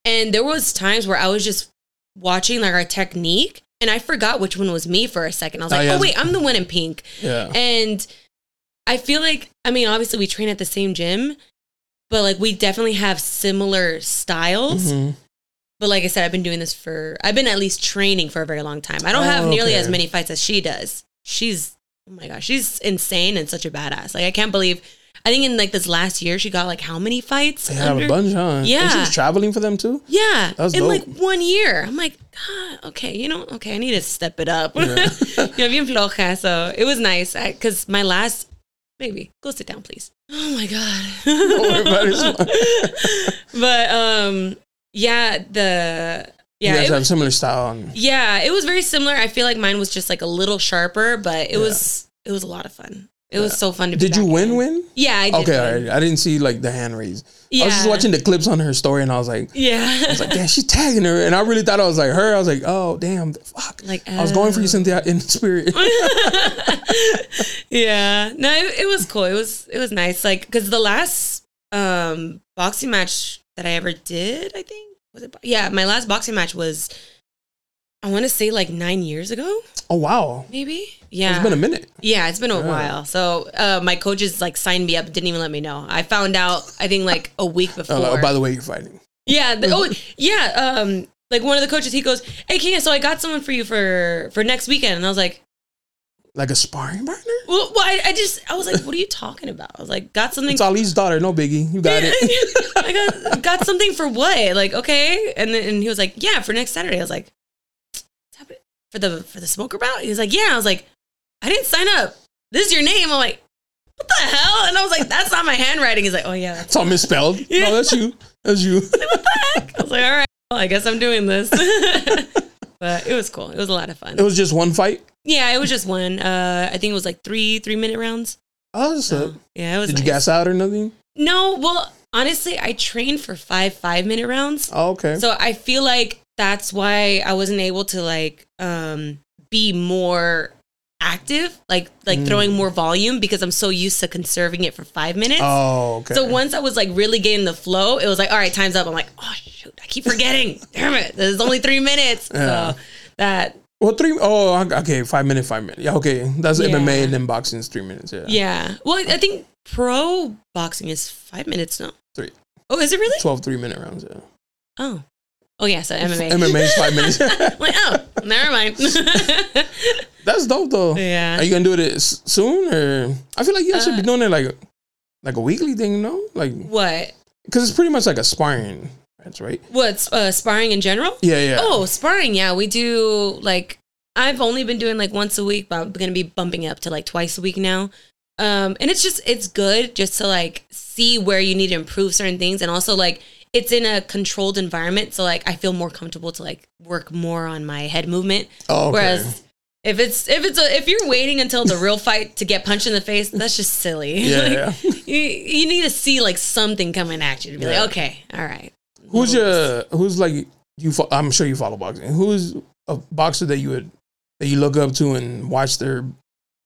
and there was times where I was just watching like our technique, and I forgot which one was me for a second. I was Oh, like, yeah. oh wait, I'm the one in pink, Yeah. and I feel like I mean obviously we train at the same gym, but like we definitely have similar styles. Mhm. But like I said, I've been doing this for I've been at least training for a very long time. I don't have Oh, nearly okay. as many fights as she does. She's oh my gosh, she's insane and such a badass. Like I can't believe I think in like this last year, she got like how many fights? They have under- a bunch, huh? And Yeah. she's traveling for them too. Yeah, That's in like one year. I'm like, God, okay, you know, okay, I need to step it up. [laughs] you know, bien floja. So it was nice because my last, maybe go sit down, please. Oh my [laughs] Don't worry about it, god. [laughs] but um, yeah, the yeah, you guys it have was, similar style. And, yeah, it was very similar. I feel like mine was just like a little sharper, but it was it was a lot of fun. It was so fun to. be did you win? in. Win? Yeah, I did. Okay, all. I didn't see like the hand raise. Yeah, I was just watching the clips on her story, and I was like, Yeah, I was like, damn, she's tagging her, and I really thought I was like her. I was like, oh damn, fuck. Like, I was going for you, oh. Cynthia, in spirit. [laughs] yeah no it, it was cool it was it was nice like because the last um boxing match that i ever did i think was it yeah my last boxing match was i want to say like nine years ago oh wow, maybe yeah it's been a minute. yeah it's been a Yeah. while so uh my coaches like signed me up didn't even let me know i found out i think like a week [laughs] before Uh, oh, by the way, you're fighting. yeah the, oh [laughs] yeah um like one of the coaches he goes hey Kenya, so i got someone for you for for next weekend and i was like Like a sparring partner? well, well I, I just i was like what are you talking about i was like got something It's Ali's daughter. No biggie. You got it. [laughs] I got got something for what? Like, okay. And then and he was like, Yeah, for next Saturday. I was like, "What's happening? For the for the smoker bout? He was like, Yeah. I was like, I didn't sign up. This is your name. I'm like, what the hell? And I was like, that's not my handwriting. He's like, Oh yeah, that's It's all misspelled. [laughs] Yeah. No, that's you. That's you. [laughs] what the heck? I was like, All right, well, I guess I'm doing this. [laughs] but it was cool. It was a lot of fun. It was just one fight. yeah, it was just one. Uh I think it was like three three minute rounds. Oh, that's So, yeah, it was Did you nice. gas out or nothing? No, well, honestly, I trained for five five minute rounds. Oh, okay. So I feel like that's why I wasn't able to like um be more active, like like Mm. throwing more volume because I'm so used to conserving it for five minutes. oh, okay. So once I was like really getting the flow, it was like, all right, time's up. I'm like, oh shoot, I keep forgetting. [laughs] Damn it, there's only three minutes. Yeah. So that well, three oh, okay. Five minute, five minute. Yeah, okay. That's Yeah. MMA and then boxing is three minutes. Yeah. yeah. Well, I think pro boxing is five minutes now. Three. Oh, is it really? 12 three minute rounds. Yeah. Oh. Oh yeah, so MMA. [laughs] MMA is five minutes. [laughs] Like, oh, never mind. [laughs] That's dope though. yeah. Are you gonna do it soon or? I feel like you guys should be Uh, doing it like like a weekly thing, you know? Like What? because it's pretty much like a sparring That's right? What's uh, sparring in general? Yeah, yeah. Oh, sparring. Yeah, we do like I've only been doing like once a week, but I'm gonna be bumping up to like twice a week now. Um, and it's just it's good just to like see where you need to improve certain things, and also like it's in a controlled environment, so like I feel more comfortable to like work more on my head movement. Oh, okay. Whereas if it's if it's a, if you're waiting until the real fight to get punched in the face, that's just silly. Yeah, [laughs] Like, yeah. You, you need to see like something coming at you to be Yeah. like, okay, all right. who's your who's like you? Fo- I'm sure you follow boxing. Who's a boxer that you would that you look up to and watch their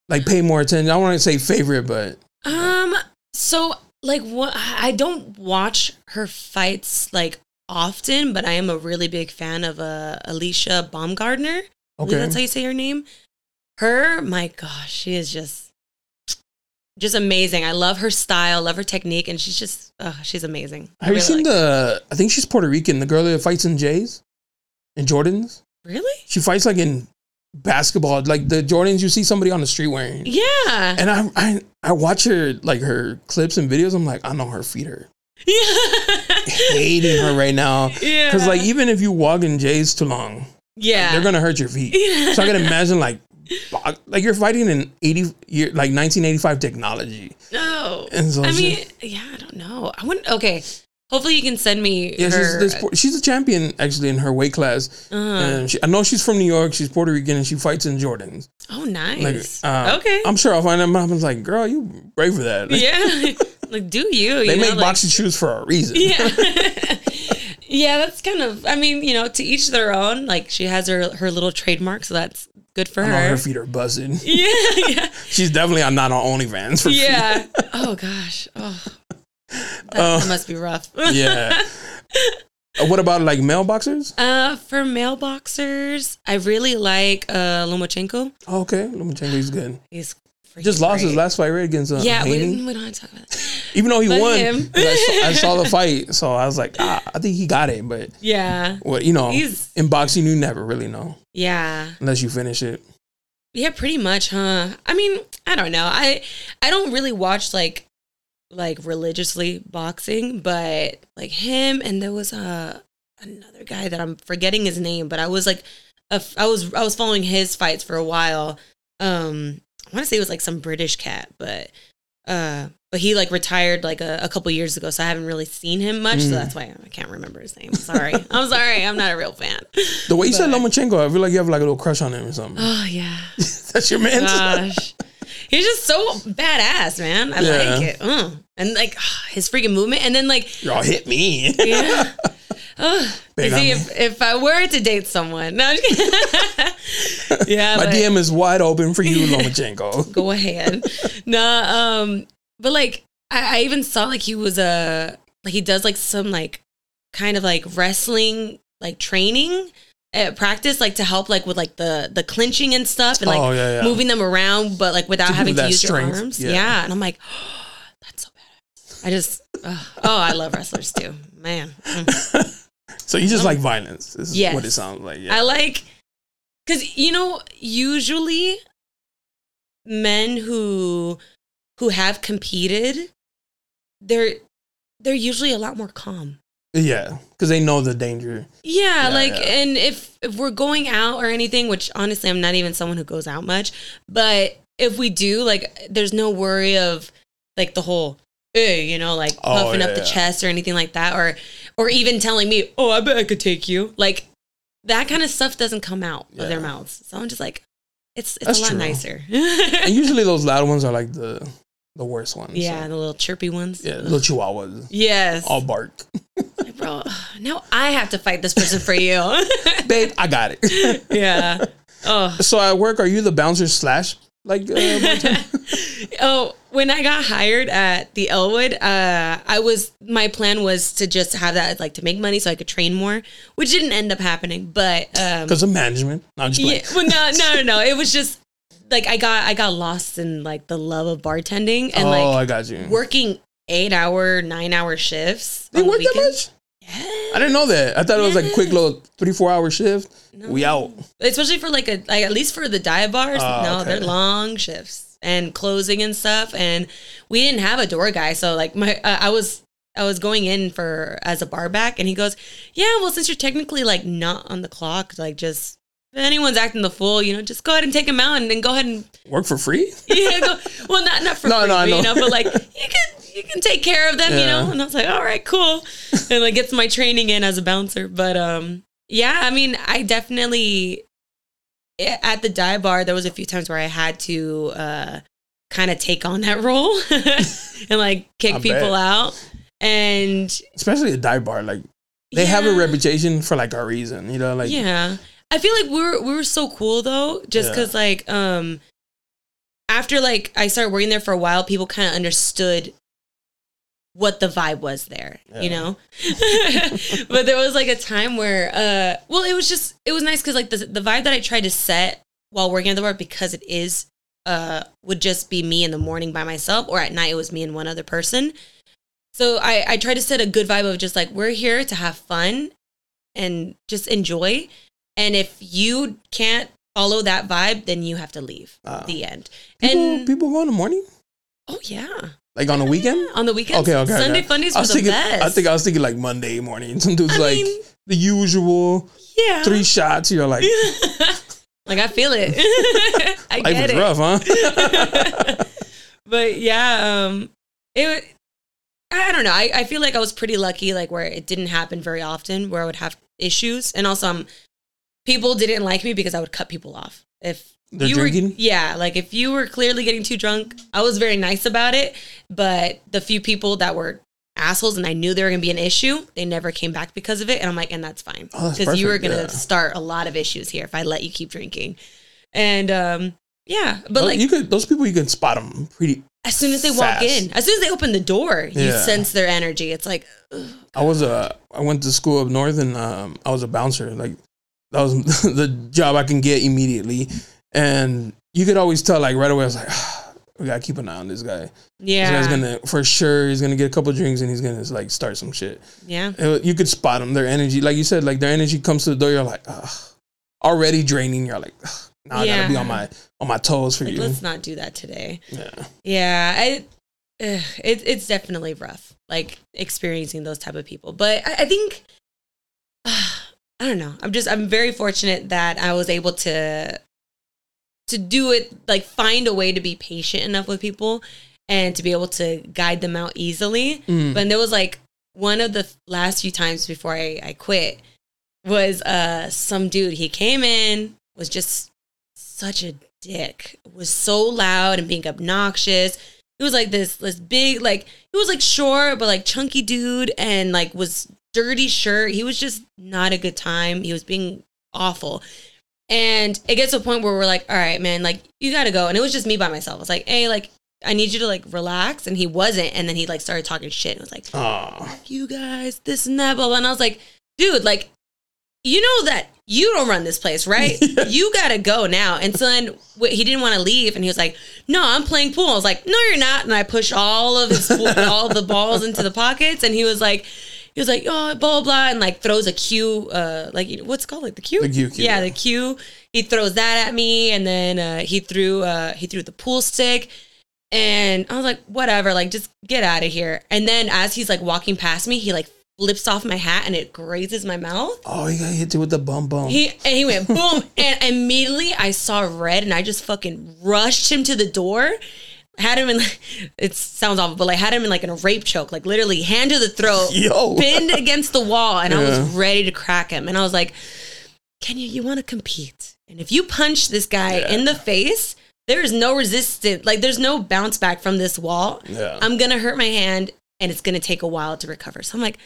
like pay more attention? I want to say favorite, but Um. So, like, what? I don't watch her fights like often, but I am a really big fan of uh, Alycia Baumgardner. Okay. that's how you say her name. Her, my gosh, she is just, just amazing. I love her style, love her technique, and she's just, uh, she's amazing. I Have you seen like the? I think she's Puerto Rican. The girl that fights in Jays, in Jordans. Really? She fights like in basketball, like the Jordans you see somebody on the street wearing. Yeah. And I, I, I watch her like her clips and videos. I'm like, I know her feet are Yeah. [laughs] hating her right now. yeah. Because like even if you walk in J's too long, yeah. they're gonna hurt your feet. Yeah. So I can imagine like, like you're fighting in eighty year like 1985 technology. No. And so I mean, just- yeah, I don't know. I wouldn't. Okay. Hopefully, you can send me. Yeah, she's her, this, Pu- she's a champion actually in her weight class. uh, And she, I know she's from New York. She's Puerto Rican and she fights in Jordans. oh, Like, nice. uh, okay. I'm sure I'll find them. I'm like, girl, you brave for that. Like, yeah. [laughs] [laughs] like, do you? They know, make like- boxing shoes for a reason. Yeah. [laughs] yeah, that's kind of. I mean, you know, to each their own. Like, she has her her little trademark, so that's good for her. her feet are buzzing. yeah. Yeah. She's definitely not on OnlyFans for feet. Yeah. oh gosh. Oh. [laughs] That, that must be rough. [laughs] yeah. Uh, what about like male boxers? Uh, for male boxers, I really like uh Lomachenko. Oh, okay, Lomachenko's good. He's freaking Just lost his last fight right against uh, Yeah, we, we don't have to talk about that. [laughs] Even though he but won, I, saw, I saw the fight, so I was like, ah, I think he got it. But Yeah, what you know, He's- in boxing, you never really know yeah, unless you finish it. yeah. Pretty much, huh? I mean, I don't know. I I don't really watch like like religiously boxing, but like him and there was a another guy that I'm forgetting his name, but I was like a I was I was following his fights for a while. Um I want to say it was like some British cat, but uh but he like retired like a, a couple years ago, so I haven't really seen him much, so Mm. that's why I can't remember his name. Sorry. [laughs] I'm sorry. I'm not a real fan. The way you said But- Lomachenko, I feel like you have like a little crush on him or something. Oh yeah. [laughs] That's your man. Gosh. [laughs] He's just so badass, man. I Yeah. like it. Mm. And like [sighs] his freaking movement. And then like Y'all hit me. yeah. [laughs] Big see, if, if I were to date someone, no, I'm just kidding. [laughs] yeah, My but DM is wide open for you, Lomachenko. [laughs] go ahead. nah, um, but like I, I even saw like he was a like he does like some like kind of like wrestling like training at practice like to help like with like the the clinching and stuff and like oh yeah, yeah. moving them around, but like without To having to use strength, your arms. yeah. Yeah. and I'm like, [gasps] that's so bad. I just, oh, I love wrestlers too, man. Mm. [laughs] So you just like violence. This is Yes. what it sounds like. Yeah. I like, cause you know, usually men who who have competed, they're they're usually a lot more calm. Yeah. Because they know the danger. Yeah, Yeah, like, yeah. and if if we're going out or anything, which honestly, I'm not even someone who goes out much, but if we do, like, there's no worry of like the whole, you know, like Oh, puffing yeah, up the chest or anything like that, or or even telling me, oh, I bet I could take you, like that kind of stuff doesn't come out of their mouths. So I'm just like, it's it's That's a lot true. nicer. And [laughs] usually those loud ones are like the the worst ones. yeah, So, the little chirpy ones. yeah. Little chihuahuas. Yes, All bark. [laughs] Like, bro. Now I have to fight this person for you. [laughs] Babe, I got it. [laughs] yeah. Oh. so at work, are you the bouncer slash like? Uh, [laughs] oh, when I got hired at the Elwood, uh, I was my plan was to just have that like to make money so I could train more, which didn't end up happening. But um, Because of management. No, I'm just yeah, well, no, no, no, no. It was just like I got I got lost in like the love of bartending and oh, like I got you. working eight hour, nine hour shifts. They on the work that weekends. much? I didn't know that. I thought it was like a quick little three, four hour shift. We out. especially for like a like at least for the dive bars. Oh, no, okay. they're long shifts and closing and stuff. And we didn't have a door guy, so like my uh, I was I was going in for as a bar back, and he goes, "Yeah, well, since you're technically like not on the clock, like just." If anyone's acting the fool, you know, just go ahead and take them out and then go ahead and Work for free? [laughs] yeah, go, well, not not for No, free, no, I but, you know. know, but like [laughs] you can you can take care of them, you know. And I was like, all right, cool, and like gets my training in as a bouncer. But um, yeah, I mean, I definitely at the dive bar there was a few times where I had to uh kind of take on that [laughs] role [laughs] and like kick I people bet. out, and Especially a dive bar. Like, they have a reputation for like a reason, you know? Like, yeah i feel like we were we were so cool though just Yeah. because like um after like i started working there for a while people kind of understood what the vibe was there you know [laughs] but there was like a time where uh well it was just it was nice because like the, the vibe that i tried to set while working at the bar because it is uh would just be me in the morning by myself or at night it was me and one other person so i i tried to set a good vibe of just like we're here to have fun and just enjoy. And if you can't follow that vibe, then you have to leave. Ah. the end. people, and people go in the morning? oh yeah, Like on the weekend? on the weekend. Okay, okay. Sunday okay. fundies were the thinking, best. I think I was thinking like Monday morning. [laughs] Some dudes I like mean- the usual yeah, three shots. You're like, [laughs] like I feel it. [laughs] I life get it. rough, huh? but yeah, um, it. I don't know. I, I feel like I was pretty lucky, like where it didn't happen very often, where I would have issues, and also um, people didn't like me because I would cut people off if They're you drinking? were yeah, like if you were clearly getting too drunk, I was very nice about it, but the few people that were assholes and I knew they were gonna be an issue, they never came back because of it, and I'm like, and that's fine Oh, because you were gonna yeah. start a lot of issues here if I let you keep drinking, and um, yeah, but Those- like you could those people you can spot them pretty. as soon as they walk in, as soon as they open the door, you Yeah. sense their energy. It's like, ugh, I was a I went to school up north and um, I was a bouncer. Like that was [laughs] the job I can get immediately, and you could always tell like right away. I was like, "Ah, [sighs] we gotta keep an eye on this guy. yeah, This guy's gonna for sure. He's gonna get a couple drinks and he's gonna like start some shit. yeah, Uh, You could spot them. Their energy, like you said, like their energy comes to the door. You're like, Ugh. already draining. You're like, Ugh. now I gotta be on my on my toes for like you. let's not do that today. Yeah. Yeah, I ugh, it, it's definitely rough, like experiencing those type of people. But I, I think [sighs] I don't know. I'm just I'm very fortunate that I was able to to do it like find a way to be patient enough with people and to be able to guide them out easily. Mm. But there was like one of the last few times before I, I quit was uh some dude he came in was just such a dick was so loud and being obnoxious he was like this this big like he was like short but like chunky dude and like was dirty shirt he was just not a good time he was being awful and it gets to a point where we're like all right man like you gotta go and it was just me by myself i was like hey like i need you to like relax and he wasn't and then he like started talking shit and was like Aw. you guys, this and that, blah, blah. And I was like, dude, like, you know that you don't run this place, right? [laughs] You gotta go now. And so then he didn't want to leave, and he was like, "No, I'm playing pool." I was like, "No, you're not." And I pushed all of his pool- all the balls into the pockets, and he was like, he was like, "Oh, blah blah,", blah and like throws a cue, uh, like what's called, like the cue, The cue, yeah, yeah. the cue. He throws that at me, and then uh, he threw uh, he threw the pool stick. And I was like, whatever, like just get out of here. And then as he's like walking past me, he like flips off my hat and it grazes my mouth. Oh, he got hit you with the bum bum. He and he went [laughs] boom, and immediately I saw red, and I just fucking rushed him to the door. Had him in, it sounds awful, but like had him in like in a rape choke, like literally hand to the throat, [laughs] Yo. pinned against the wall, and I was ready to crack him. And I was like, Kenya, you want to compete, and if you punch this guy in the face, there is no resistance, like there's no bounce back from this wall. Yeah. I'm gonna hurt my hand, and it's gonna take a while to recover. So I'm like,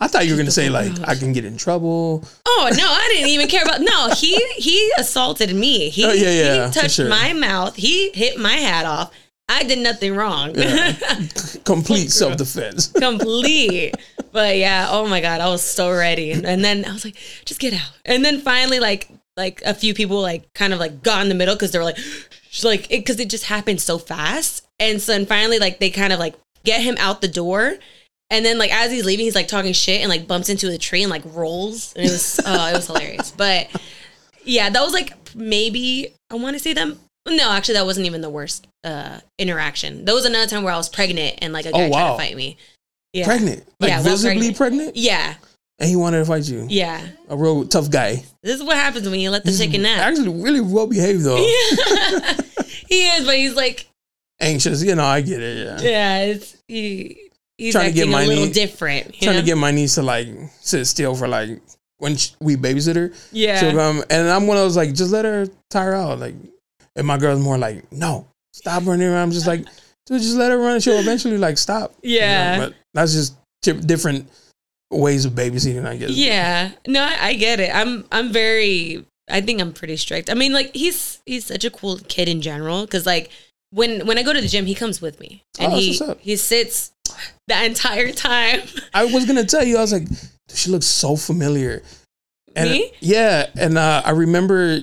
I thought you were gonna say like I can get in trouble. Oh no, I didn't even care about. No, he he assaulted me. He, Oh, yeah, yeah, he touched sure. my mouth. He hit my hat off. I did nothing wrong. [laughs] Complete self defense. [laughs] Complete. But yeah, oh my god, I was so ready. And, and then I was like, just get out. And then finally, like like a few people like kind of like got in the middle because they were like, she's [gasps] like because it, just happened so fast. And so then finally, like they kind of like get him out the door. And then like as he's leaving, he's like talking shit and like bumps into a tree and like rolls. And it was oh, it was hilarious. [laughs] But yeah, that was like maybe I want to say them. No, actually, that wasn't even the worst uh, interaction. That was another time where I was pregnant and like a guy Oh, tried to fight me. Yeah. Pregnant. Like Yeah, visibly pregnant. pregnant. Yeah, And he wanted to fight you. yeah. A real tough guy. This is what happens when you let the chicken out. Actually really well behaved though. Yeah. [laughs] he is, but he's like, Anxious. You know, I get it, yeah. yeah, it's he, he's Trying to get my a little knee- different. Trying know? to get my niece to like sit still for like when sh we babysit her. yeah, She'll come, and I'm one of those like, just let her tire out. Like, and my girl's more like, no, stop running around. I'm just like, dude, just let her run. She'll eventually like stop. you know? Yeah. but that's just di- different ways of babysitting, I guess. yeah. No, I, I get it. I'm I'm very. I think I'm pretty strict. I mean, like he's he's such a cool kid in general because like when when I go to the gym, he comes with me and Oh, he he sits the entire time. [laughs] I was gonna tell you, I was like, she looks so familiar. And Me? Yeah, and uh, I remember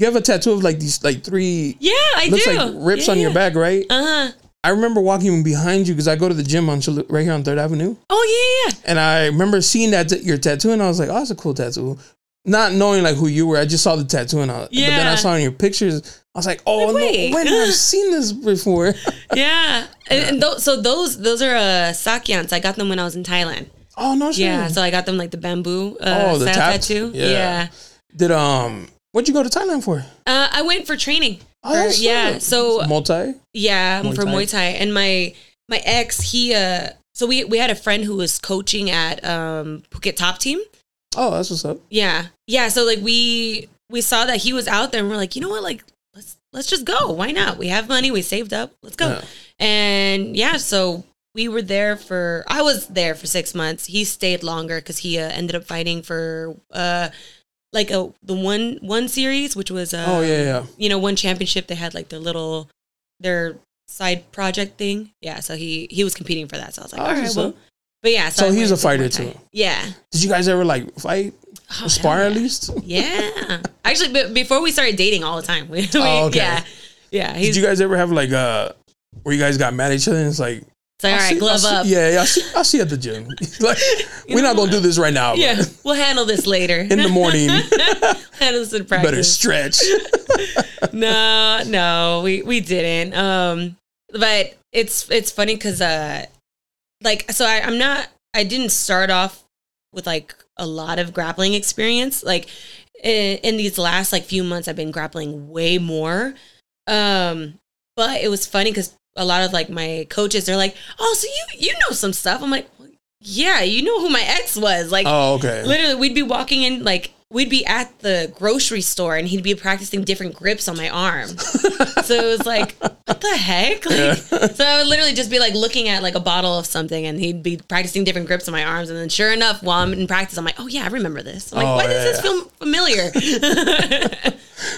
you have a tattoo of like these like three Yeah, I looks do. like rips on your back, right? Uh huh. I remember walking behind you because I go to the gym on Chil- right here on Third Avenue, Oh yeah, yeah. and I remember seeing that t- your tattoo, and I was like, "Oh, that's a cool tattoo." Not knowing like who you were, I just saw the tattoo, and I, yeah. but then I saw in your pictures, I was like, "Oh Like, wait. no, when have I seen this before?" [laughs] Yeah, and, and those, so those those are uh, sak yants. I got them when I was in Thailand. oh no, shit. Yeah, so I got them like the bamboo uh, Oh, the style tattoo. Yeah. Yeah, Did um, what'd you go to Thailand for? Uh, I went for training. Oh, For- yeah, sick. so multi. yeah, Muay for Thai. Muay Thai, and my my ex he uh so we we had a friend who was coaching at um Phuket Top Team. Oh, that's what's up. Yeah, yeah. So like we we saw that he was out there, and we're like, you know what, like let's let's just go. Why not? We have money. We saved up. Let's go. Yeah. And yeah, so we were there for. I was there for six months. He stayed longer because he uh, ended up fighting for uh like a the one one series, which was uh, Oh yeah, yeah. you know one championship. They had like their little their side project thing. Yeah, so he he was competing for that. So I was like, Oh, all right, that's well. But yeah, So I he's a fighter too? Yeah. Did you guys ever like fight, Oh, spar hell at least? Yeah. Actually, but before we started dating all the time. We, [laughs] we- Oh, okay. Yeah. Yeah. Did you guys ever have like uh where you guys got mad at each other and it's like it's like, all I'll see- glove up. Yeah, yeah, I'll see, I'll see you at the gym. [laughs] [laughs] like we're not gonna do this right now. Yeah, but we'll handle this later. In the morning, [laughs] handle this in practice. better stretch. no, no, we we didn't. Um, but it's it's funny because uh, like so I, I'm not I didn't start off with like a lot of grappling experience. Like in, in these last like few months, I've been grappling way more. Um, but it was funny because a lot of like my coaches they're like, "Oh, so you you know some stuff." I'm like, "Yeah, you know who my ex was." Like, Oh, okay. literally, we'd be walking in like we'd be at the grocery store and he'd be practicing different grips on my arm. [laughs] so it was like, what the heck? Like, [laughs] So I would literally just be like looking at like a bottle of something and he'd be practicing different grips on my arms. And then sure enough, while I'm in practice, I'm like, oh yeah, I remember this. I'm like, Oh, why yeah, does this yeah. feel familiar?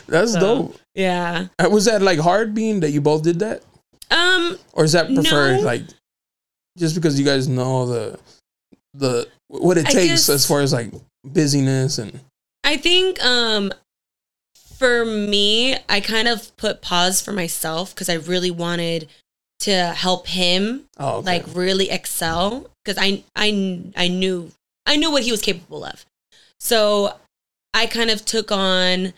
[laughs] That's dope. yeah. Uh, Was that like hard being that you both did that? Um, Or is that preferred No. like just because you guys know the the what it I takes guess- as far as like busyness and I think um for me, I kind of put pause for myself because I really wanted to help him oh okay. like really excel because I I I knew I knew what he was capable of. So I kind of took on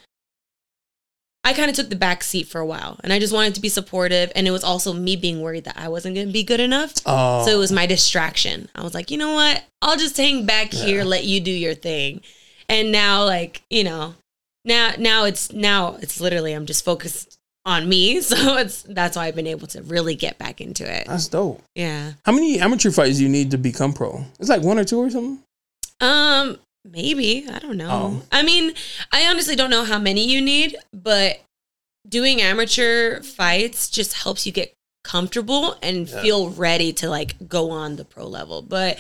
I kind of took the back seat for a while and I just wanted to be supportive and it was also me being worried that I wasn't going to be good enough. oh So it was my distraction. I was like, "You know what? I'll just hang back here, let you do your thing." And now like, you know, now now it's now it's literally I'm just focused on me. [laughs] So it's that's why I've been able to really get back into it. that's dope. Yeah. How many amateur fights do you need to become pro? It's like one or two or something. Um, maybe. I don't know. Oh. I mean, I honestly don't know how many you need, but doing amateur fights just helps you get comfortable and Yeah. feel ready to like go on the pro level. But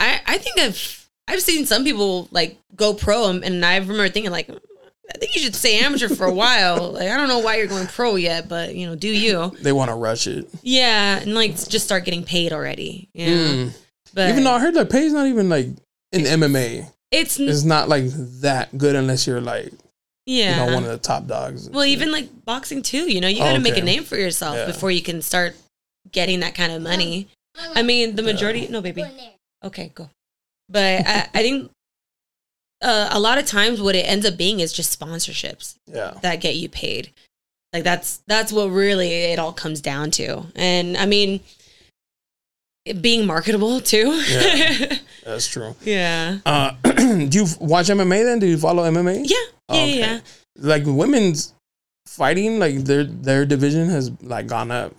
I I think I've I've seen some people like go pro and, I remember thinking like I think you should stay amateur for a while. [laughs] Like I don't know why you're going pro yet, but you know, do you? [laughs] They want to rush it. Yeah, and like just start getting paid already. Yeah. Mm. But Even though I heard that pay's not even like in MMA. It's It's not like that good unless you're like yeah. you know one of the top dogs. Well, even like boxing too, you know, you got to make a name for yourself Yeah. before you can start getting that kind of money. I mean, the majority, no, baby. Okay, go. But I, I think [laughs] uh, a lot of times what it ends up being is just sponsorships yeah. that get you paid. Like that's that's what really it all comes down to. And I mean, it being marketable too. Yeah. [laughs] That's true. yeah. Uh, [clears throat] do you watch MMA then? Do you follow MMA? Yeah. Yeah. Okay. Yeah. Like women's fighting, like their their division has like gone up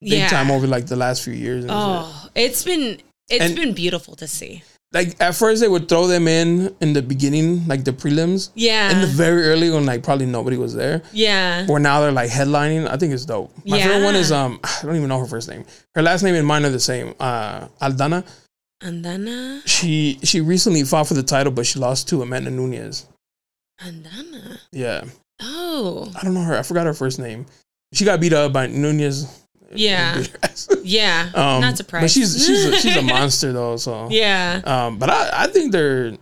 big Yeah. time over like the last few years. And shit. Oh, it's been it's And- been beautiful to see. Like at first they would throw them in in the beginning, like the prelims, Yeah. in the very early when like probably nobody was there. yeah. Where now they're like headlining. I think it's dope. My favorite one is um [sighs] I don't even know her first name. Her last name and mine are the same. Uh, Aldana. Uh, She she recently fought for the title, but she lost to Amanda Nunes. uh, Yeah, oh I don't know her. I forgot her first name. She got beat up by Nunes. Yeah. Beat her [laughs] ass. yeah. Um, Not surprised. But she's she's a, she's a [laughs] monster though. So yeah. Um, but I, I think they're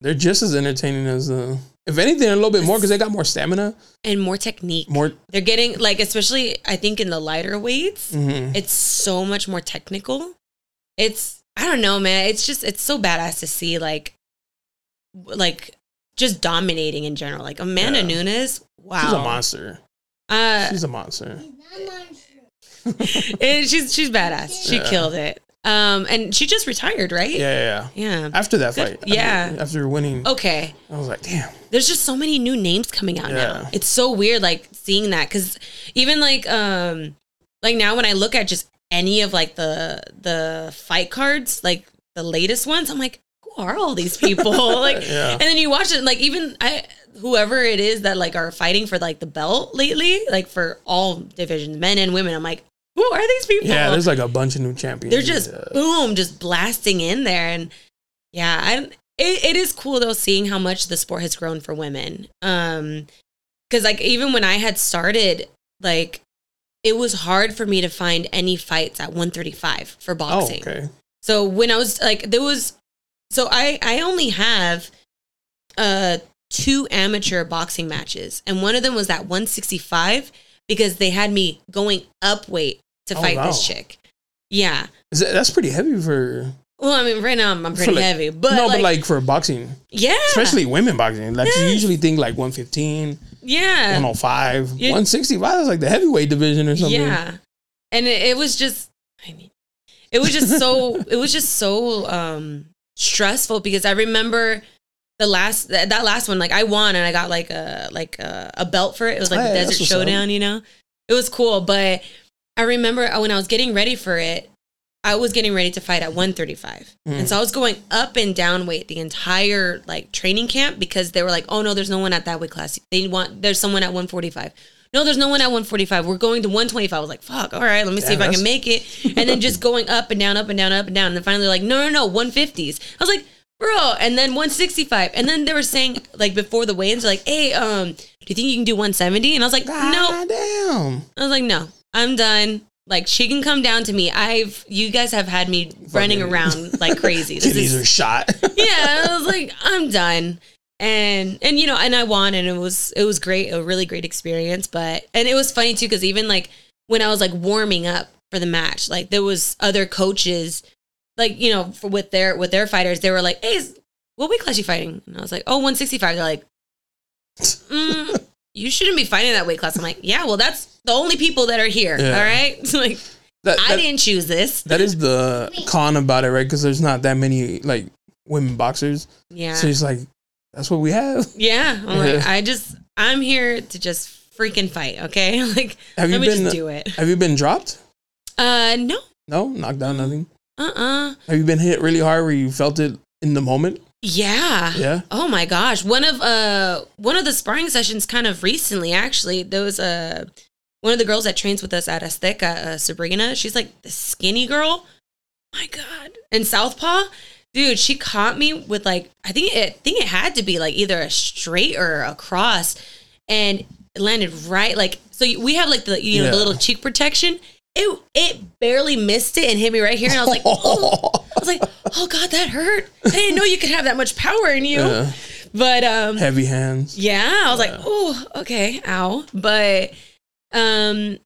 they're just as entertaining as uh, if anything a little bit more because they got more stamina, And more technique. more. They're getting like especially I think in the lighter weights, mhm. it's so much more technical. It's I don't know, man. It's just it's so badass to see like like just dominating in general. Like Amanda Yeah. Nunes, wow. She's a monster. Uh, She's a monster. [laughs] it- she's she's badass. She Yeah. killed it. Um, and she just retired, right? Yeah, yeah. yeah. Yeah. After that Good. fight, Yeah. After, after winning, Okay. I was like, damn. there's just so many new names coming out Yeah. now. It's so weird, like seeing that because even like um like now when I look at just any of like the the fight cards, like the latest ones, I'm like, who are all these people? [laughs] [laughs] like, Yeah. and then you watch it, like even I whoever it is that like are fighting for like the belt lately, like for all divisions, men and women, I'm like, who are these people? Yeah, there's like a bunch of new champions. they're just Yeah. boom, just blasting in there, and yeah, I it, it is cool though seeing how much the sport has grown for women. Um, because like even when I had started, like it was hard for me to find any fights at 135 for Oh, boxing. okay. So when I was like, there was, so I I only have uh two amateur boxing matches, and one of them was at 165 because they had me going up weight to Oh, fight this chick. Yeah. Is that, that's pretty heavy for Well, I mean, right now I'm, I'm pretty like- heavy, but no, like, but like for boxing, yeah, especially women boxing. Like you usually think like 115, yeah, 105, You- 165. That's like the heavyweight division or something. yeah. and it, it was just i mean it was just so [laughs] it was just so um stressful because i remember the last that, that last one like i won and i got like a like a, a belt for it it was like Hey, the desert showdown you know it was cool but i remember when i was getting ready for it i was getting ready to fight at 135 Mm. and so i was going up and down weight the entire like training camp because they were like oh no there's no one at that weight class they want there's someone at 145 no, there's no one at 145. We're going to 125. I was like, fuck, all right, let me see Damn, if I can make it. And then just going up and down, up and down, up and down. And then finally, like, no, no, no, 150s. I was like, bro. And then 165. And then they were saying, like, before the weigh-ins, like, hey, um, do you think you can do 170? And I was like, no. God damn. I was like, no, I'm done. Like, she can come down to me. I've, you guys have had me running Fucking- around like crazy. [laughs] This is- are shot. [laughs] yeah, I was like, I'm done. And and you know, and I won, and it was it was great, a really great experience. But and it was funny too because even like when I was like warming up for the match, like there was other coaches, like you know, for, with their with their fighters, they were like, "Hey, is- what weight class you fighting?" And I was like, "Oh, 165." They're like, [laughs] mm, "You shouldn't be fighting that weight class." I'm like, "Yeah, well, that's the only people that are here. Yeah. All right, So, [laughs] like That, I didn't choose this. that is the con about it, right? Because there's not that many like women boxers. Yeah, So it's like that's what we have. Yeah, I'm [laughs] like, I just, I'm here to just freaking fight. Okay, [laughs] like, Have you me been? just do it. Have you been dropped? Uh, no, No, knocked down, nothing. uh, uh Have you been hit really hard where you felt it in the moment? Yeah. Yeah. Oh my gosh, one of uh, one of the sparring sessions, kind of recently, actually, there was a one of the girls that trains with us at Azteca, uh, Sabrina. She's like the skinny girl. My God, and Southpaw. Dude, she caught me with like I think it I think it had to be like either a straight or a cross, and it landed right like so. We have like the you know Yeah. the little cheek protection. It it barely missed it and hit me right here, and I was like, oh. I was like, [laughs] oh god, that hurt. I didn't know you could have that much power in you. Yeah. But um, Heavy hands. yeah, I was like, oh, okay, ow. But um,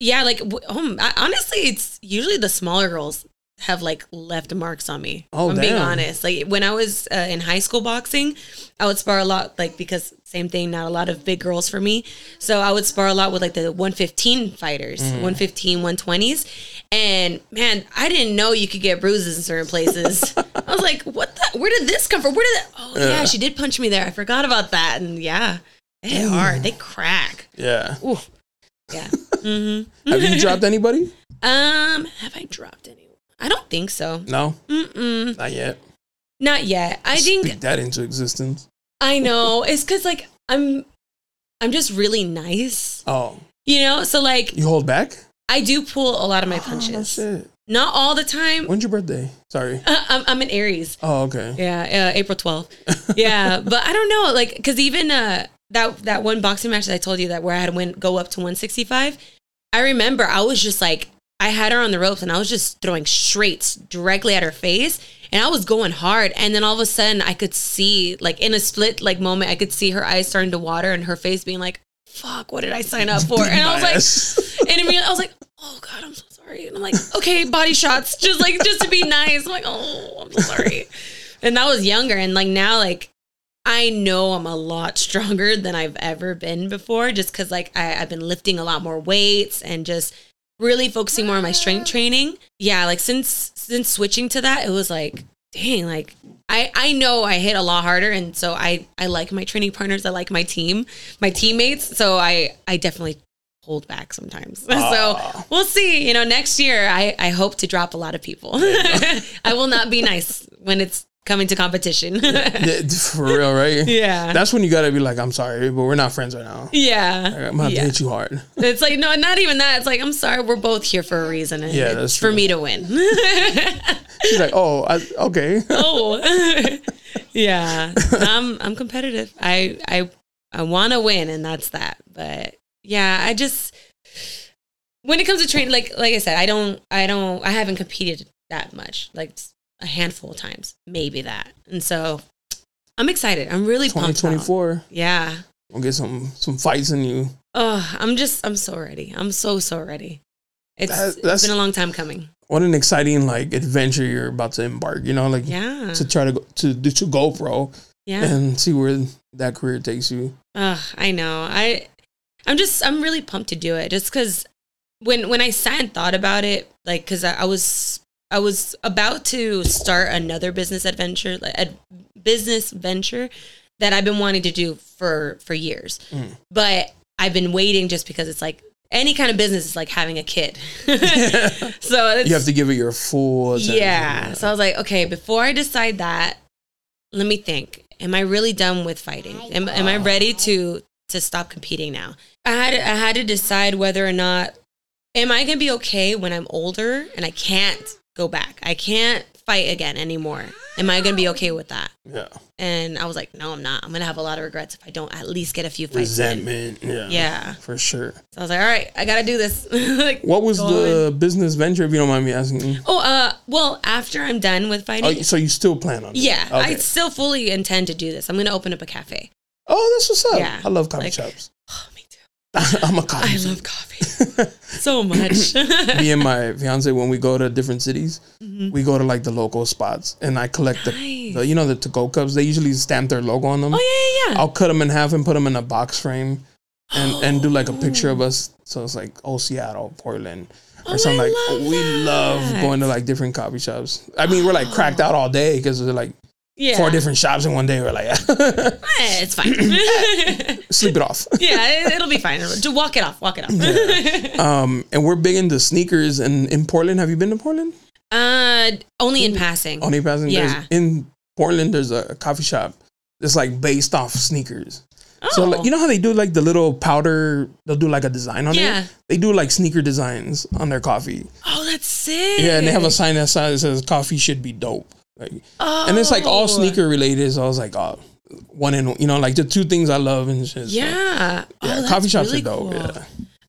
yeah, like um, I, honestly, it's usually the smaller girls have like left marks on me. Oh, I'm being honest. Like when I was uh, in high school boxing, I would spar a lot, like because same thing, not a lot of big girls for me. So I would spar a lot with like the 115 fighters, Mm. 115, 120s. And man, I didn't know you could get bruises in certain places. [laughs] I was like, what the? Where did this come from? Where did that? Oh, yeah, Yeah. she did punch me there. I forgot about that. And yeah, they hit hard. They crack. Yeah. Ooh. Yeah. [laughs] hmm Have you dropped [laughs] anybody? Um, have I dropped anyone? I don't think so. No, Mm-mm. not yet. Not yet. I think Speak that into existence. I know. It's because like I'm, I'm just really nice. Oh, You know. So like you hold back? I do pull a lot of my Oh, punches. shit. Not all the time. When's your birthday? Sorry. I'm, I'm an Aries. Oh, okay. Yeah, uh, April 12th. [laughs] Yeah, but I don't know, like, because even uh, that that one boxing match that I told you that where I had to win, go up to 165. I remember I was just like, I had her on the ropes and I was just throwing straights directly at her face, and I was going hard. And then all of a sudden, I could see, like, in a split like moment, I could see her eyes starting to water and her face being like, "Fuck, what did I sign up for?" And I was like, [laughs] and I mean, I was like, "Oh God, I'm so sorry." And I'm like, "Okay, body shots, just like just to be nice." I'm like, "Oh, I'm so sorry." And that was younger, and like now, like I know I'm a lot stronger than I've ever been before, just because like I, I've been lifting a lot more weights and just really focusing more on my strength training. Yeah, like since since switching to that, it was like, dang, like I I know I hit a lot harder, and so I I like my training partners, I like my team, my teammates. So I I definitely hold back sometimes. [laughs] so we'll see. You know, next year I I hope to drop a lot of people. [laughs] I will not be nice when it's coming to competition. [laughs] Yeah, [laughs] For real, right? yeah. That's when you gotta be like, I'm sorry, but we're not friends right now. yeah. I'm gonna yeah. hit you hard. It's like no, not even that. It's like I'm sorry, we're both here for a reason. And Yeah, it's for me to win. [laughs] She's like, oh, I, okay. oh, yeah. I'm I'm competitive. I I I want to win, and that's that. But yeah, I just when it comes to training, like like I said, I don't I don't I haven't competed that much. Like a handful of times, maybe that. And so I'm excited. I'm really pumped. 2024. Yeah. We'll get some some fights in you. Oh, I'm just I'm so ready. I'm so so ready. It's, That- it's been a long time coming. What an exciting like adventure you're about to embark. You know, like Yeah. to try to go to do to go pro Yeah. and see where that career takes you. Ugh, I know. I I'm just I'm really pumped to do it just cuz when when I sat and thought about it, like because I, I was I was about to start another business adventure, like a business venture that I've been wanting to do for for years, Mm. but I've been waiting just because it's like any kind of business is like having a kid, [laughs] so it's, You have to give it your full attention. yeah. So I was like, okay, before I decide that, let me think. Am I really done with fighting? Am, am I ready to to stop competing now? I had I had to decide whether or not am I gonna be okay when I'm older and I can't go back. I can't fight again anymore. Am I gonna be okay with that? Yeah. And I was like, no, I'm not. I'm gonna have a lot of regrets if I don't at least get a few fights. in. Resentment. Yeah. Yeah. For sure. So I was like, all right, I gotta do this. [laughs] like, What was the in. business venture, if you don't mind me asking? Oh, uh, well, after I'm done with fighting, Oh, so you still plan on it? Yeah, I still fully intend to do this. I'm going to open up a cafe. Oh, that's what's up. Yeah, I love coffee like- shops. Oh. [laughs] I'm a coffee I love coffee so much. [laughs] Me and my fiance, when we go to different cities, we go to like the local spots and I collect the, Mm-hmm. Nice. the you know, the to go cups. They usually stamp their logo on them. oh yeah, yeah, yeah. I'll cut them in half and put them in a box frame and, and do like a picture of us. So it's like, oh, Seattle, Portland. Or Oh, something I like love we love going to like different coffee shops. I mean, we're like cracked out all day because we're like yeah. four different shops in one day. We're like, [laughs] Eh, it's fine. [laughs] sleep it off. yeah, it, will be fine. Just walk it off. Walk it off. [laughs] Um, and we're big into sneakers. And in Portland, have you been to Portland? uh, only in passing. Only passing. Yeah. There's, in Portland, there's a coffee shop that's like based off sneakers. Oh, So like, you know how they do like the little powder? They'll do like a design on Yeah. it. They do like sneaker designs on their coffee. oh, that's sick. Yeah, and they have a sign that says coffee should be dope. Like, Oh. and it's like all oh. sneaker related. So I was like, oh, one and you know like the two things I love and shit. so, Yeah. yeah. oh, coffee shops really are dope. cool. Yeah.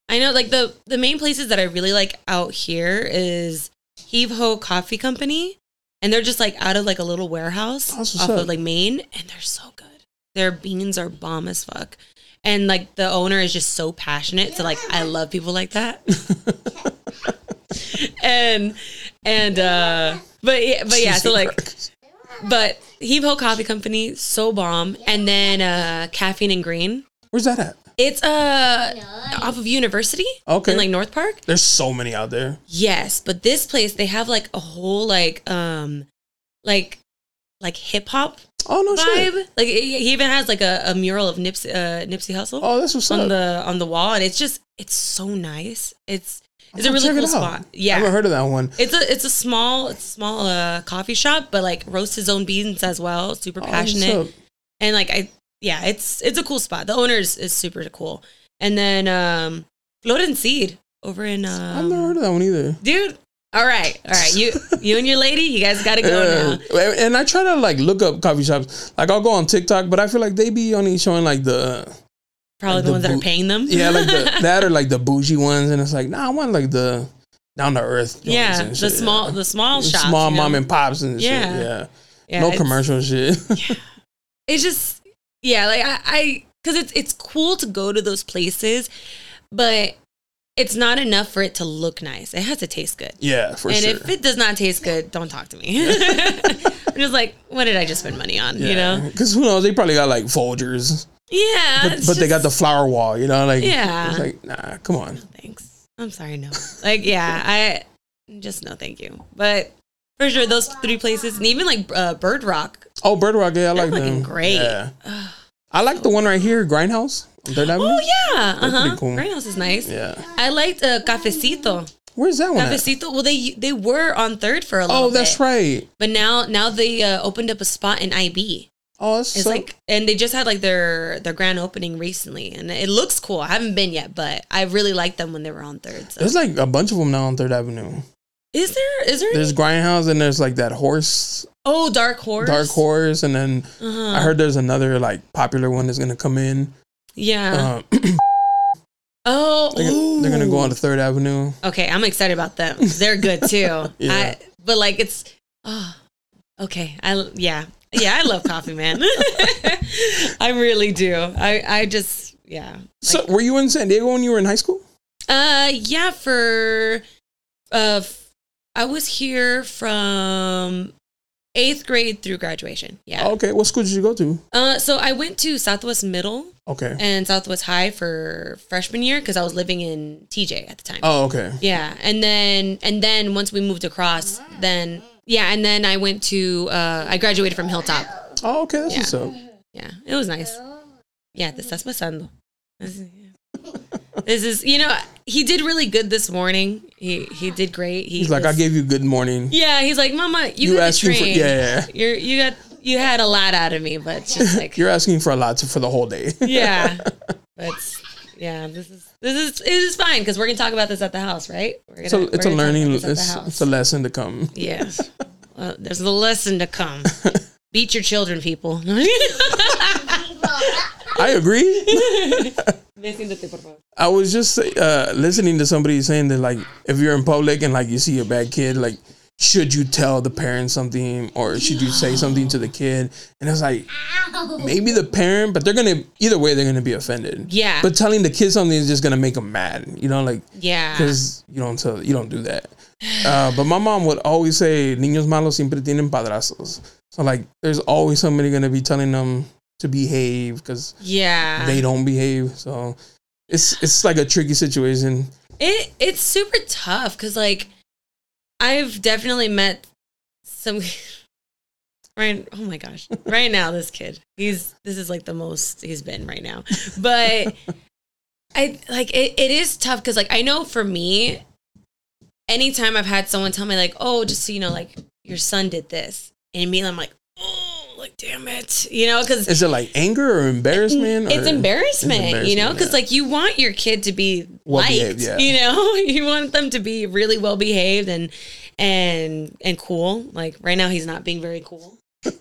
I know, like the the main places that I really like out here is Heave Ho Coffee Company, and they're just like out of like a little warehouse That's off of like Main, and they're so good. Their beans are bomb as fuck, and like the owner is just so passionate. So like, I love people like that. [laughs] [laughs] and and uh, but yeah, but yeah, so like, but Heave Ho Coffee Company so bomb, and then uh, Caffeine and Green. where's that at? It's uh off of University. Okay. In like North Park. There's so many out there. Yes, but this place they have like a whole like um like like hip hop Oh no vibe. shit. Like he he even has like a, a mural of Nipsey uh, Nipsey Hussle Oh, that's what's on up. the on the wall, and it's just it's so nice. It's it's a really it cool spot. I Yeah. haven't heard of that one. It's a it's a small it's a small uh, coffee shop, but like roasts his own beans as well. Super Oh, passionate and like I yeah, it's it's a cool spot. The owner is, is super cool. And then um Floating Seed over in I've never heard um of that one either. dude. All right, all right. You you and your lady, you guys gotta go now. And I try to like look up coffee shops. Like I'll go on TikTok, but I feel like they be only showing like the Probably like the the ones that are paying them. yeah, like the [laughs] that or like the bougie ones, and it's like nah, I want like the down to earth. yeah, the shit, small yeah. the small The shops. small you know? mom and pops and Yeah. shit. Yeah, Yeah, no commercial shit. [laughs] It's just yeah, like I, I cause it's it's cool to go to those places, but it's not enough for it to look nice. It has to taste good. yeah, for and sure. And if it does not taste good, don't talk to me. [laughs] I'm just like, what did I just spend money on? You know? because who knows? They probably got like Folgers, Yeah. but, but they got the flower wall. You know, like Yeah. it's like nah, come on. Thanks. I'm sorry, no. Like, yeah, I just no, thank you. But for sure, those three places, and even like uh, Bird Rock. Oh, Bird Rock, yeah, I like them. great. Yeah. I like the one right here, Grindhouse. Third Avenue. Oh yeah, uh huh. cool. Grindhouse is nice. Yeah. I liked uh, Cafecito. Where's that one? At? Cafecito. Well, they they were on third for a little Oh, that's bit, right. But now now they uh, opened up a spot in IB. Oh, that's It's so, like, and they just had like their their grand opening recently, and it looks cool. I haven't been yet, but I really liked them when they were on third. So. there's like a bunch of them now on Third Avenue. Is there is there? There's Grindhouse and there's like that horse, oh, Dark Horse. Dark Horse, and then Uh-huh. I heard there's another like popular one that's gonna come in. Yeah. Um, [clears throat] oh, they're, gonna- they're gonna go on to Third Avenue. Okay, I'm excited about them. [laughs] They're good too. Yeah. I, but like it's oh, okay. I yeah. Yeah, I love coffee, man. [laughs] I really do. I I just yeah. So, were you in San Diego when you were in high school? Uh yeah, for uh I was here from eighth grade through graduation. Yeah. Oh, okay, what school did you go to? Uh, so I went to Southwest Middle Okay. and Southwest High for freshman year because I was living in TJ at the time. Oh, okay. Yeah, and then and then once we moved across, then yeah, and then I went to uh, I graduated from Hilltop. Oh, okay, that's Yeah. what's up. Yeah, it was nice. Yeah, te estás pasando. This is, this is you know he did really good this morning. He he did great. He He's like, I gave you good morning. Yeah, he's like, Mama, you, You asked me for- yeah, yeah. You're you got you had a lot out of me, but just [laughs] like You're asking for a lot for the whole day. yeah, [laughs] but yeah, this is this is it is fine because we're gonna talk about this at the house, right? We're gonna, so it's a learning. It's, it's a lesson to come. Yes. [laughs] There's a lesson to come. [laughs] Beat your children, people. [laughs] I agree. I was just uh, listening to somebody saying that like if you're in public and like you see a bad kid, like should you tell the parent something or should you say something to the kid? And it's like maybe the parent, but they're gonna either way they're gonna be offended. Yeah. But telling the kid something is just gonna make them mad. You know, like yeah. because you don't tell you don't do that. Uh, but my mom would always say, "Niños malos siempre tienen padrastros." So like, there's always somebody gonna be telling them to behave because Yeah. they don't behave. So it's it's like a tricky situation. It it's super tough because like I've definitely met some [laughs] right oh my gosh. Right now this kid. He's this is like the most he's been right now. But [laughs] I like it, it is tough because like I know for me, anytime I've had someone tell me like, oh, just so you know, like your son did this. And immediately I'm like damn it. You know, because Is it like anger or embarrassment? it's or- embarrassment, It's you know, because yeah. like you want your kid to be Well liked, behaved, yeah. you know, [laughs] you want them to be really well behaved and and and cool. Like right now, he's not being very cool. [laughs]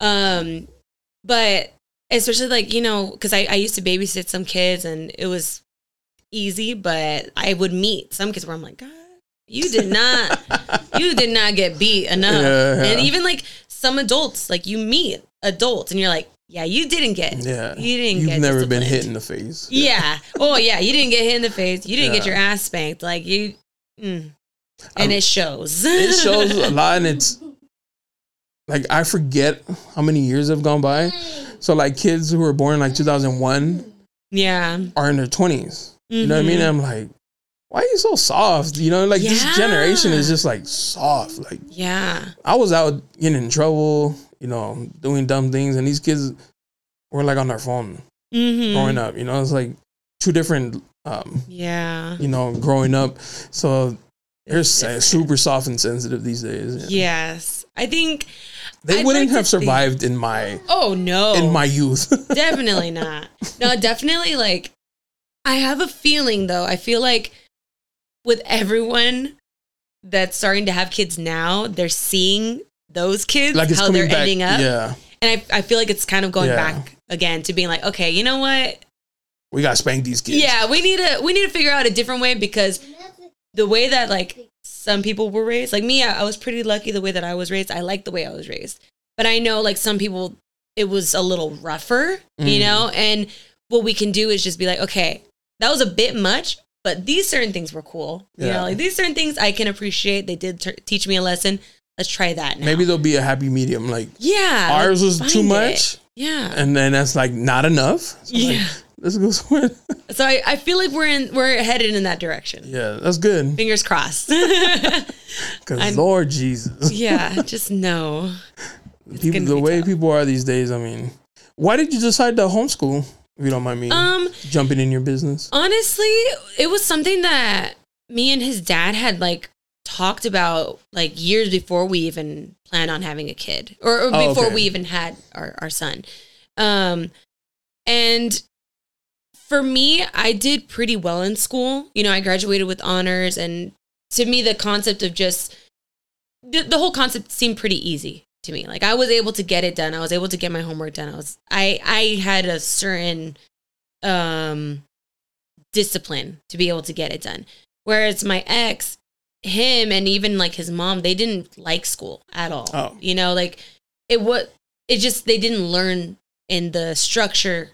um, but especially like you know, because I I used to babysit some kids and it was easy, but I would meet some kids where I'm like, God, you did not, [laughs] you did not get beat enough, Yeah, yeah. and even like some adults, like you meet adults and you're like, yeah, you didn't get, Yeah, you didn't. You've get never been hit in the face. Yeah. Oh yeah, you didn't get hit in the face. You didn't get your ass spanked. Like you, mm. and I'm- it shows. it shows a lot and it's [laughs] like I forget how many years have gone by. So like kids who were born in like 2001 yeah. are in their 20s. You know what I mean? Mhm. I'm like, why are you so soft? You know, like this generation is just like soft. Like Yeah. I was out getting in trouble, you know, doing dumb things, and these kids were like on their phone Mm-hmm. growing up. You know, it's like two different, um, Yeah. you know, growing up. So they're different. super soft and sensitive these days. Yes. I think. They I'd wouldn't like have think- survived in my Oh no. in my youth. [laughs] definitely not. No, definitely like I have a feeling though. I feel like with everyone that's starting to have kids now, they're seeing those kids like how they're back. ending up. Yeah, And I, I feel like it's kind of going Yeah. back again to being like, okay, you know what? we got to spank these kids. Yeah, we need to we need to figure out a different way because the way that like some people were raised, like me, I, I was pretty lucky the way that I was raised. I like the way I was raised, but I know like some people, it was a little rougher, you Mm. know. And what we can do is just be like, okay, that was a bit much, but these certain things were cool. You Yeah. know, like these certain things I can appreciate. They did t- teach me a lesson. Let's try that now. maybe there'll be a happy medium. Like yeah, ours like, was too much, it. Yeah, and then that's like not enough. So like, yeah. let's go somewhere. [laughs] So I, I feel like we're in we're headed in that direction. yeah, that's good. Fingers crossed. [laughs] [laughs] Because Lord Jesus, yeah, just know. people, the way people are these days. I mean, why did you decide to homeschool? If you don't mind me Um, jumping in your business. honestly, it was something that me and his dad had like talked about like years before we even planned on having a kid or, or Oh, before okay. we even had our, our son. Um, and for me, I did pretty well in school. You know, I graduated with honors and to me, the concept of just the, the whole concept seemed pretty easy to me. Like I was able to get it done. I was able to get my homework done. I was I I had a certain um discipline to be able to get it done. Whereas my ex, him and even like his mom, they didn't like school at all. Oh. You know, like it was it just they didn't learn in the structure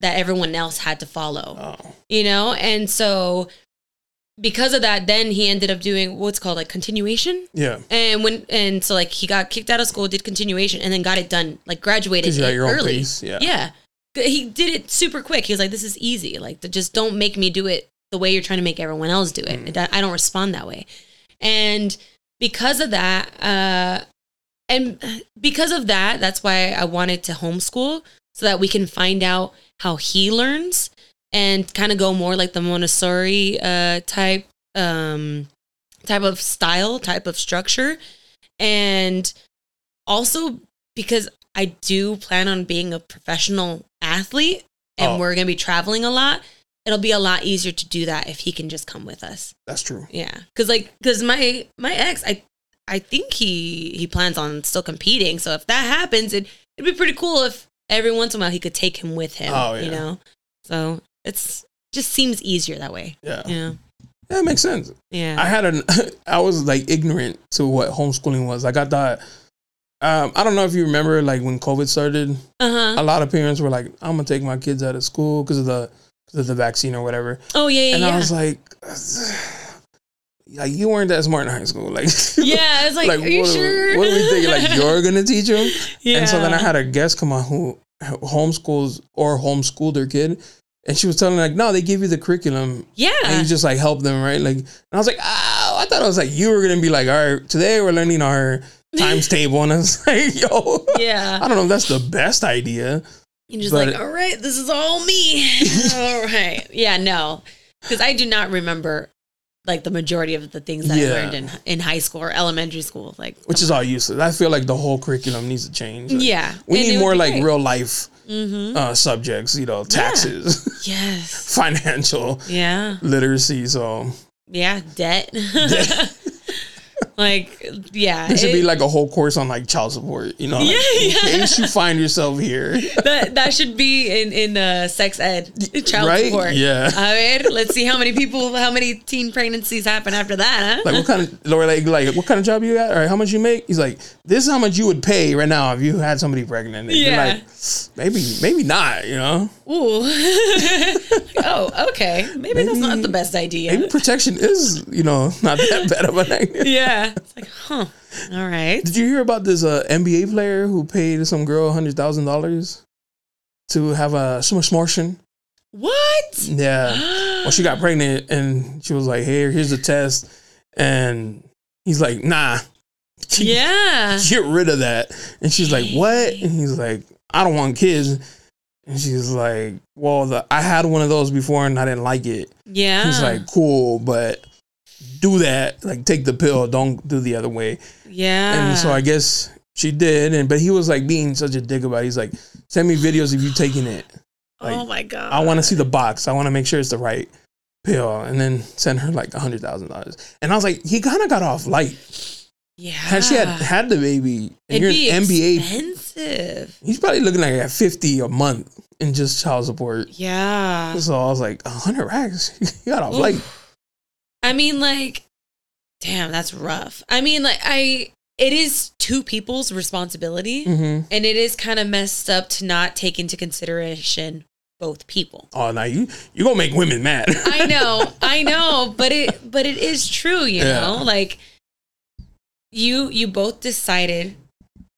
that everyone else had to follow Oh, you know and so because of that, then he ended up doing what's called like continuation. Yeah. And when and so like he got kicked out of school, did continuation, and then got it done, like graduated you got your own early. yeah. yeah. He did it super quick. He was like, "This is easy. Like, just don't make me do it the way you're trying to make everyone else do it. Mm. I don't respond that way." And because of that, uh, and because of that, that's why I wanted to homeschool so that we can find out how he learns and kind of go more like the Montessori uh, type um, type of style, type of structure, and also because I do plan on being a professional athlete and Oh. we're gonna be traveling a lot. It'll be a lot easier to do that if he can just come with us. That's true. Yeah, because like because my my ex, I I think he he plans on still competing. So if that happens, it it'd be pretty cool if every once in a while he could take him with him. Oh, yeah. you know. So it's just seems easier that way. Yeah. Yeah, Yeah, it makes sense. yeah. I had an [laughs] I was like ignorant to what homeschooling was. Like I thought um, I don't know if you remember like when COVID started, Uh huh. a lot of parents were like, I'm gonna take my kids out of school because of the because of the vaccine or whatever. Oh yeah, yeah. and yeah. I was like like you weren't that smart in high school. [laughs] Like yeah, it's like, are you what, sure? what are we thinking? Like [laughs] you're gonna teach them? yeah. And so then I had a guest come on who homeschools or homeschooled their kid. And she was telling me like, no, they give you the curriculum yeah. and you just like help them, right? Like, and I was like, oh, I thought it was like you were gonna be like, all right, today we're learning our times [laughs] table, and I was [laughs] like, yo, yeah. I don't know if that's the best idea. You're just But- like, all right, this is all me. [laughs] all right. Yeah, no. Because I do not remember like the majority of the things that Yeah. I learned in, in high school or elementary school. Like, Which is all useless. I feel like the whole curriculum needs to change. Like, yeah. we And need more like great. real life Mhm. uh, subjects. You know, taxes, [laughs] Yes. financial Yeah. literacy. So Yeah. Debt. [laughs] like, yeah. there should it- be like a whole course on like child support. You know, like, Yeah, in case you find yourself here. that that should be in in uh, sex ed, child Right? support. Yeah. I mean, let's see how many people, how many teen pregnancies happen after that, huh? Like what kind of Laura like like what kind of job you got? Or how much you make? He's like, this is how much you would pay right now if you had somebody pregnant. And Yeah. like, maybe maybe not. You know, Ooh. [laughs] oh, okay. Maybe, that's not the best idea. maybe protection is you know [laughs] not that bad of an idea. yeah. It's like, huh. All right. Did you hear about this uh, NBA player who paid some girl hundred thousand dollars to have a smortion? What? Yeah. [gasps] well, she got pregnant and she was like, "Here, here's a test," and he's like, "Nah, [laughs] Yeah. get rid of that." And she's like, "What?" And he's like, "I don't want kids." And she's like, "Well, the, I had one of those before and I didn't like it." Yeah. He's like, "Cool, but." Do that, like take the pill. Don't do the other way. yeah. And so I guess she did, and but he was like being such a dick about it. He's like, send me videos of you taking it. Oh like, oh my god. I want to see the box. I want to make sure it's the right pill, and then send her like a hundred thousand dollars. And I was like, he kind of got off light. Yeah. Had she had had the baby, and It'd you're an NBA, expensive. he's probably looking like at fifty a month in just child support. Yeah. So I was like, a hundred racks. [laughs] he got off light. I mean, like, damn, that's rough. I mean, like, I it is two people's responsibility, hmm and it is kind of messed up to not take into consideration both people. Oh, now you you gonna make women mad. I know, [laughs] I know, but it but it is true, you Yeah. know, like you you both decided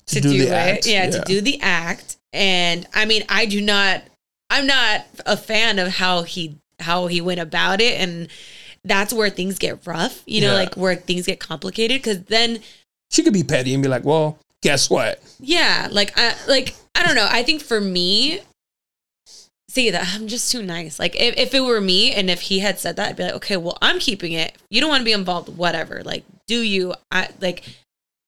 To to, do do, it, act, yeah, yeah. to do the act, and I mean, I do not, I'm not a fan of how he how he went about it, and that's where things get rough, you know, Yeah. like where things get complicated, because then she could be petty and be like, well, guess what? yeah, like I like I don't know. I think for me, see that I'm just too nice. Like if, if it were me and if he had said that, I'd be like, okay, well, I'm keeping it. You don't want to be involved, whatever. Like, do you? I like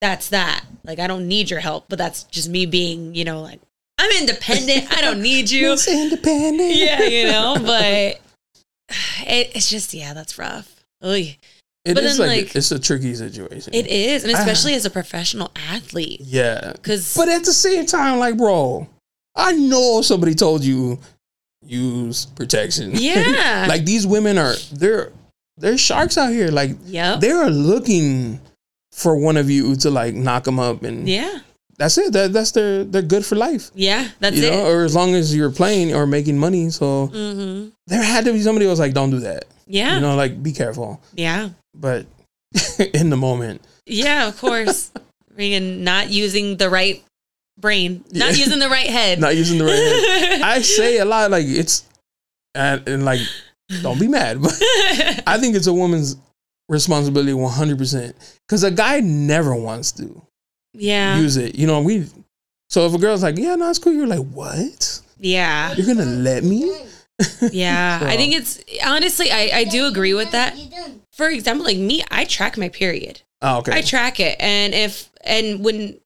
that's that. Like I don't need your help, but that's just me being, you know, like I'm independent. I don't need you. Miss Independent. [laughs] yeah, you know, [laughs] but it, it's just yeah, that's rough. Oy. It But is then, like, like- it's a tricky situation. It is, and Ah. especially as a professional athlete, Yeah. because But at the same time, like, bro, I know somebody told you use protection. [laughs] Yeah. like these women are they're they're sharks out here. Like yep, they are looking for one of you to like knock them up, and yeah. that's it. That that's their they're good for life. Yeah, that's you it. know, or as long as you're playing or making money. So hmm there had to be somebody who was like, "Don't do that." Yeah. You know, like be careful. yeah. But [laughs] in the moment, Yeah, of course. [laughs] Freaking not using the right brain, not Yeah. using the right head. [laughs] not using the right hand. I say a lot like it's and, and like don't be mad, but [laughs] I think it's a woman's responsibility 100% cuz a guy never wants to yeah. use it. You know, we so if a girl's like, "Yeah, no, it's cool." You're like, "What? Yeah. You're going to let me?" [laughs] Yeah. So- I think it's honestly, I, I do agree with that. For example, like me, I track my period. Oh, okay. I track it. And if, and when,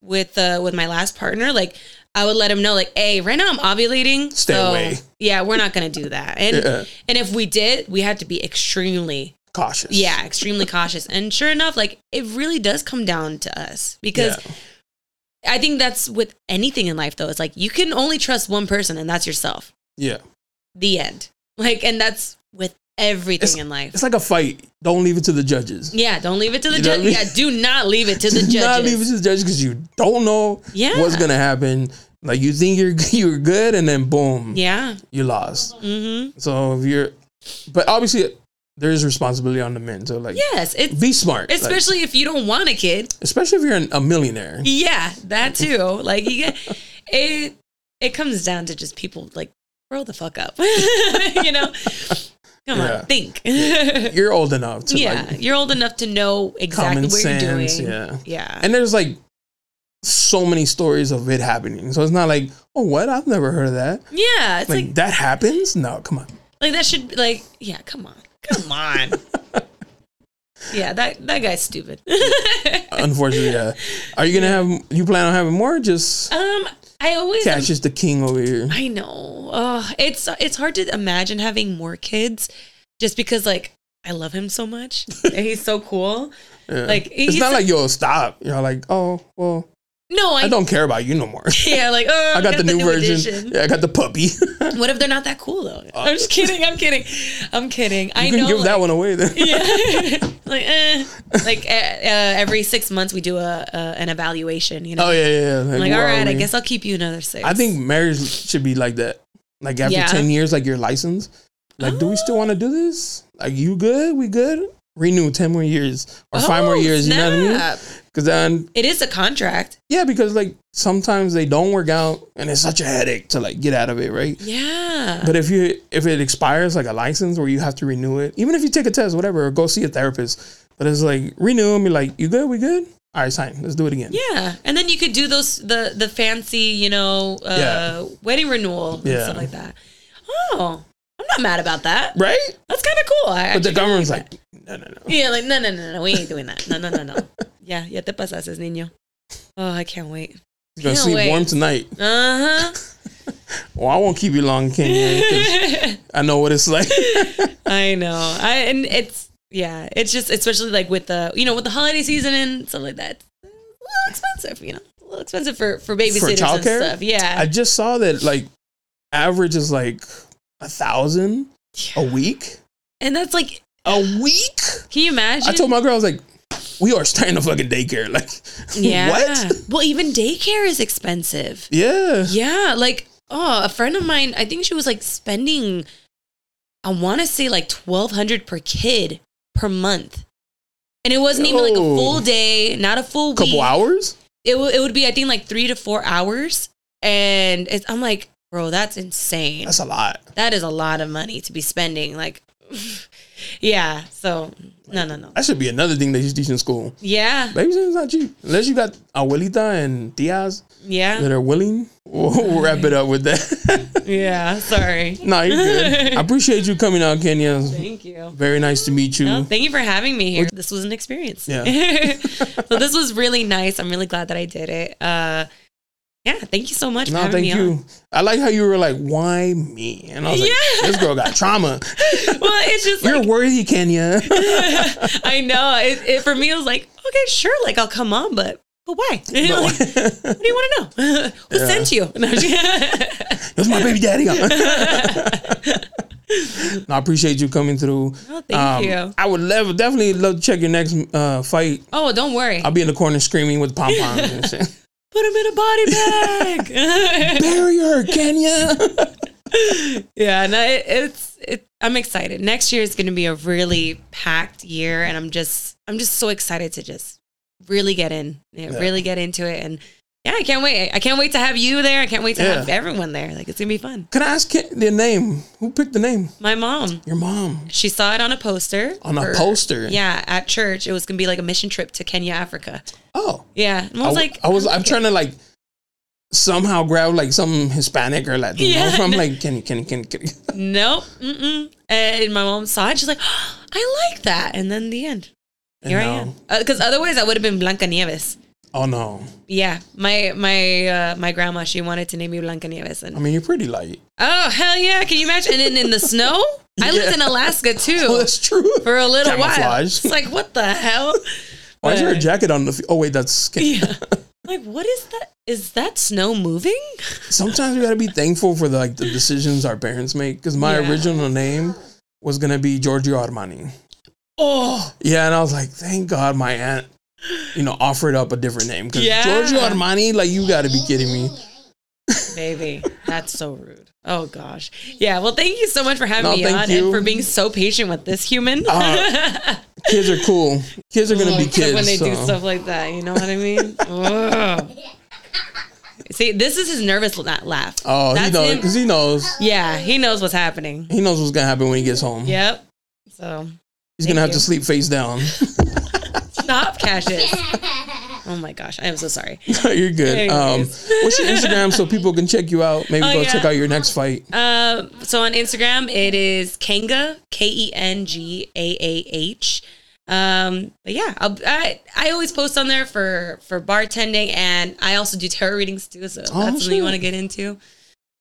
with, uh, with my last partner, like, I would let him know, like, hey, right now I'm ovulating. Stay so, away. Yeah, we're not going to do that. [laughs] And, Yeah. and if we did, we had to be extremely Cautious. yeah extremely cautious and sure enough like it really does come down to us because Yeah. i think that's with anything in life though it's like you can only trust one person and that's yourself Yeah. the end like and that's with everything It's- in life It's like a fight. Don't leave it to the judges. yeah don't leave it to the judges. Yeah do not leave it to the [laughs] judges. Not leave it to the judges because you don't know Yeah. what's gonna happen. Like you think you're [laughs] you're good, and then boom, yeah you lost. mm-hmm So if you're, but obviously there is responsibility on the men. So like, yes it's be smart, like, especially if you don't want a kid especially if you're a millionaire. yeah that too like you get [laughs] it it comes down to just people like grow the fuck up you know come Yeah. on think [laughs] You're old enough to yeah like you're old enough to know exactly what sense. you're doing Yeah, yeah and there's like so many stories of it happening. So it's not like, oh, what? I've never heard of that. yeah it's Like, like, that happens? No, come on. like that should be like yeah come on come on [laughs] yeah that that guy's stupid [laughs] Unfortunately, yeah. Are you gonna have? You plan on having more? or Just um i always Cash is the king over here. I know. Uh, it's it's hard to imagine having more kids, just because like I love him so much. and [laughs] he's so cool. Yeah. Like it's not like you'll stop. You're like, oh well, no, I, I don't care about you no more. [laughs] Yeah, like oh, [laughs] I got the new, version. edition. Yeah, I got the puppy. [laughs] What if they're not that cool though? I'm just kidding. I'm kidding. I'm kidding. I can know. give like, that one away then. Yeah, like eh. like uh, uh, every six months we do a, a an evaluation. You know, Oh yeah, yeah. like where all right, I guess I'll keep you another six. I think marriage should be like that. Like after Yeah. ten years, like your license. Like, do we still want to do this? Like, you good? We good? Renew ten more years or five more Oh, years. You know what I mean? Because then, It is a contract. yeah, because like sometimes they don't work out, and it's such a headache to like get out of it, right? Yeah. But if you if it expires like a license where you have to renew it, even if you take a test, whatever, or go see a therapist, but it's like renew and be like, you good? We good? All right, sign. Let's do it again. Yeah, and then you could do those the the fancy, you know, uh, Yeah. wedding renewal and Yeah. stuff like that. Oh, I'm not mad about that. Right? That's kind of cool. I But the government's like, no, no, no. yeah, like no, no, no, no, we ain't doing that. No, no, no, no. [laughs] Yeah, ya te pasases, niño. Oh, I can't wait. You're gonna Can't sleep wait. warm tonight. Uh huh. [laughs] Well, I won't keep you long, Kenya. [laughs] I know what it's like. I know. I and it's yeah. It's just especially like with the you know with the holiday season and stuff like that. It's a little expensive, you know. A little expensive for for babysitters and stuff. Yeah. I just saw that like average is like a thousand a week. and that's like, A week? can you imagine? I told my girl, I was like, we are starting a fucking daycare. [laughs] Like, Yeah. what? Well, even daycare is expensive. Yeah. Yeah. Like, oh, a friend of mine, I think she was like spending, I want to say like 1200 per kid per month. And it wasn't even like a full day, not a full couple week. hours? It, w- it would be, I think, like three to four hours. And it's, I'm like, bro, that's insane. That's a lot. that is a lot of money to be spending. Like, [laughs] yeah. So, no, no, no. That should be another thing that you teach in school. Yeah. Babysitting's not cheap. Unless you got abuelita and tias Yeah. that are willing. We'll, we'll wrap it up with that. [laughs] Yeah. Sorry. no, you're good. [laughs] I appreciate you coming out, Kenya. Thank you. Very nice to meet you. No, thank you for having me here. This was an experience. Yeah. so this was really nice. I'm really glad that I did it. Uh, yeah, thank you so much No, thank me you. on. I like how you were like, "Why me?" And I was like, Yeah. "This girl got trauma." [laughs] Well, it's just You're like worthy, Kenya. [laughs] I know. It, it for me it was like, okay, sure, like I'll come on, but but why? [laughs] Like, what do you want to know? Who Yeah. sent you? No, just- That's my baby daddy. no, I appreciate you coming through. Oh, thank Um, you. I would love, definitely love to check your next uh, fight. Oh, don't worry. I'll be in the corner screaming with pom poms and shit. Put him in a body bag. [laughs] Bury her, Kenya. [laughs] yeah, no, it, it's it. I'm excited. Next year is going to be a really packed year, and I'm just I'm just so excited to just really get in, yeah, Yeah. really get into it, and yeah, I can't wait. I can't wait to have you there. I can't wait to Yeah. have everyone there. Like it's gonna be fun. Can I ask Ken- the name? Who picked the name? My mom, Your mom. she saw it on a poster. On a poster? Yeah, at church. It was gonna be like a mission trip to Kenya, Africa. Oh. Yeah, and I I was w- like, I was. I'm trying to like somehow grab like some Hispanic or Latino Yeah. [laughs] from like [laughs] can you can you can you- can [laughs] Nope. Mm-mm. And my mom saw it. She's like, I like that. And then the end. Here I And am. Uh, because otherwise, I would have been Blanca Nieves. Oh no. Yeah, my my uh, my grandma she wanted to name me Blanca Nieves, I mean you're pretty light. oh hell yeah! Can you imagine? And then in the snow, I lived in Alaska too Oh, that's true. for a little while. Camouflage. It's like what the hell? Why is there a jacket on the? f- Oh wait, that's skin. Yeah. [laughs] Like what is that? Is that snow moving? Sometimes we gotta be thankful for the like the decisions our parents make. Because my Yeah. original name was gonna be Giorgio Armani. Oh, Yeah, and I was like, thank God my aunt, you know, offered up a different name. Because Yeah. Giorgio Armani, like you gotta be kidding me. baby, that's so rude. Oh gosh. Yeah. Well, thank you so much for having No, me on you. and for being so patient with this human. Uh, Kids are cool. Kids are gonna be kids. when they do stuff like that. You know what I mean? See, this is his nervous laugh. Oh, he That's knows because he knows. Yeah, he knows what's happening. He knows what's gonna happen when he gets home. Yep. So He's gonna have you. to sleep face down. [laughs] stop, Cassius. [laughs] Oh my gosh, I am so sorry. [laughs] You're good. Um, what's your Instagram so people can check you out? Maybe Oh, go yeah. check out your next fight. Uh, so on Instagram, it is Kenga K E N G A A H. Um, but yeah, I'll, I I always post on there for for bartending, and I also do tarot readings too. So Oh, that's something you want to get into.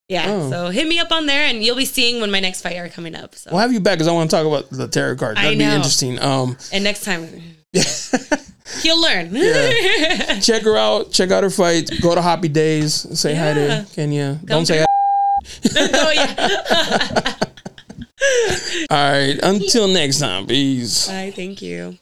Yeah, Oh. so hit me up on there, and you'll be seeing when my next fight are coming up. So We'll have you back because I want to talk about the tarot card. That'd be interesting. Um, and next time [laughs] he'll learn. Yeah. check her out. Check out her fight. Go to Hoppy Days. Say hi to Kenya. Come Don't say. [laughs] oh yeah. [laughs] All right. Until next time. Peace. Bye. Thank you.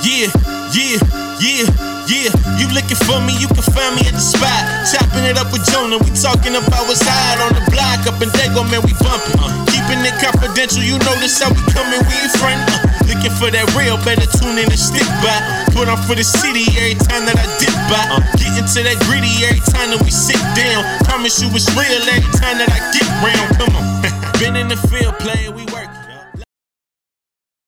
Yeah, yeah, yeah, yeah, you looking for me, you can find me at the spot. Chopping it up with Jonah, we talking about what's hot on the block. Up in Dago, man, we bumping. Uh, keeping it confidential, you know this how we coming, we ain't friend. Uh, looking for that real, better tune in and stick by. Put on for the city every time that I dip by. Uh, getting to that gritty every time that we sit down. Promise you it's real every time that I get round. Come on. [laughs] Been in the field playing, we working.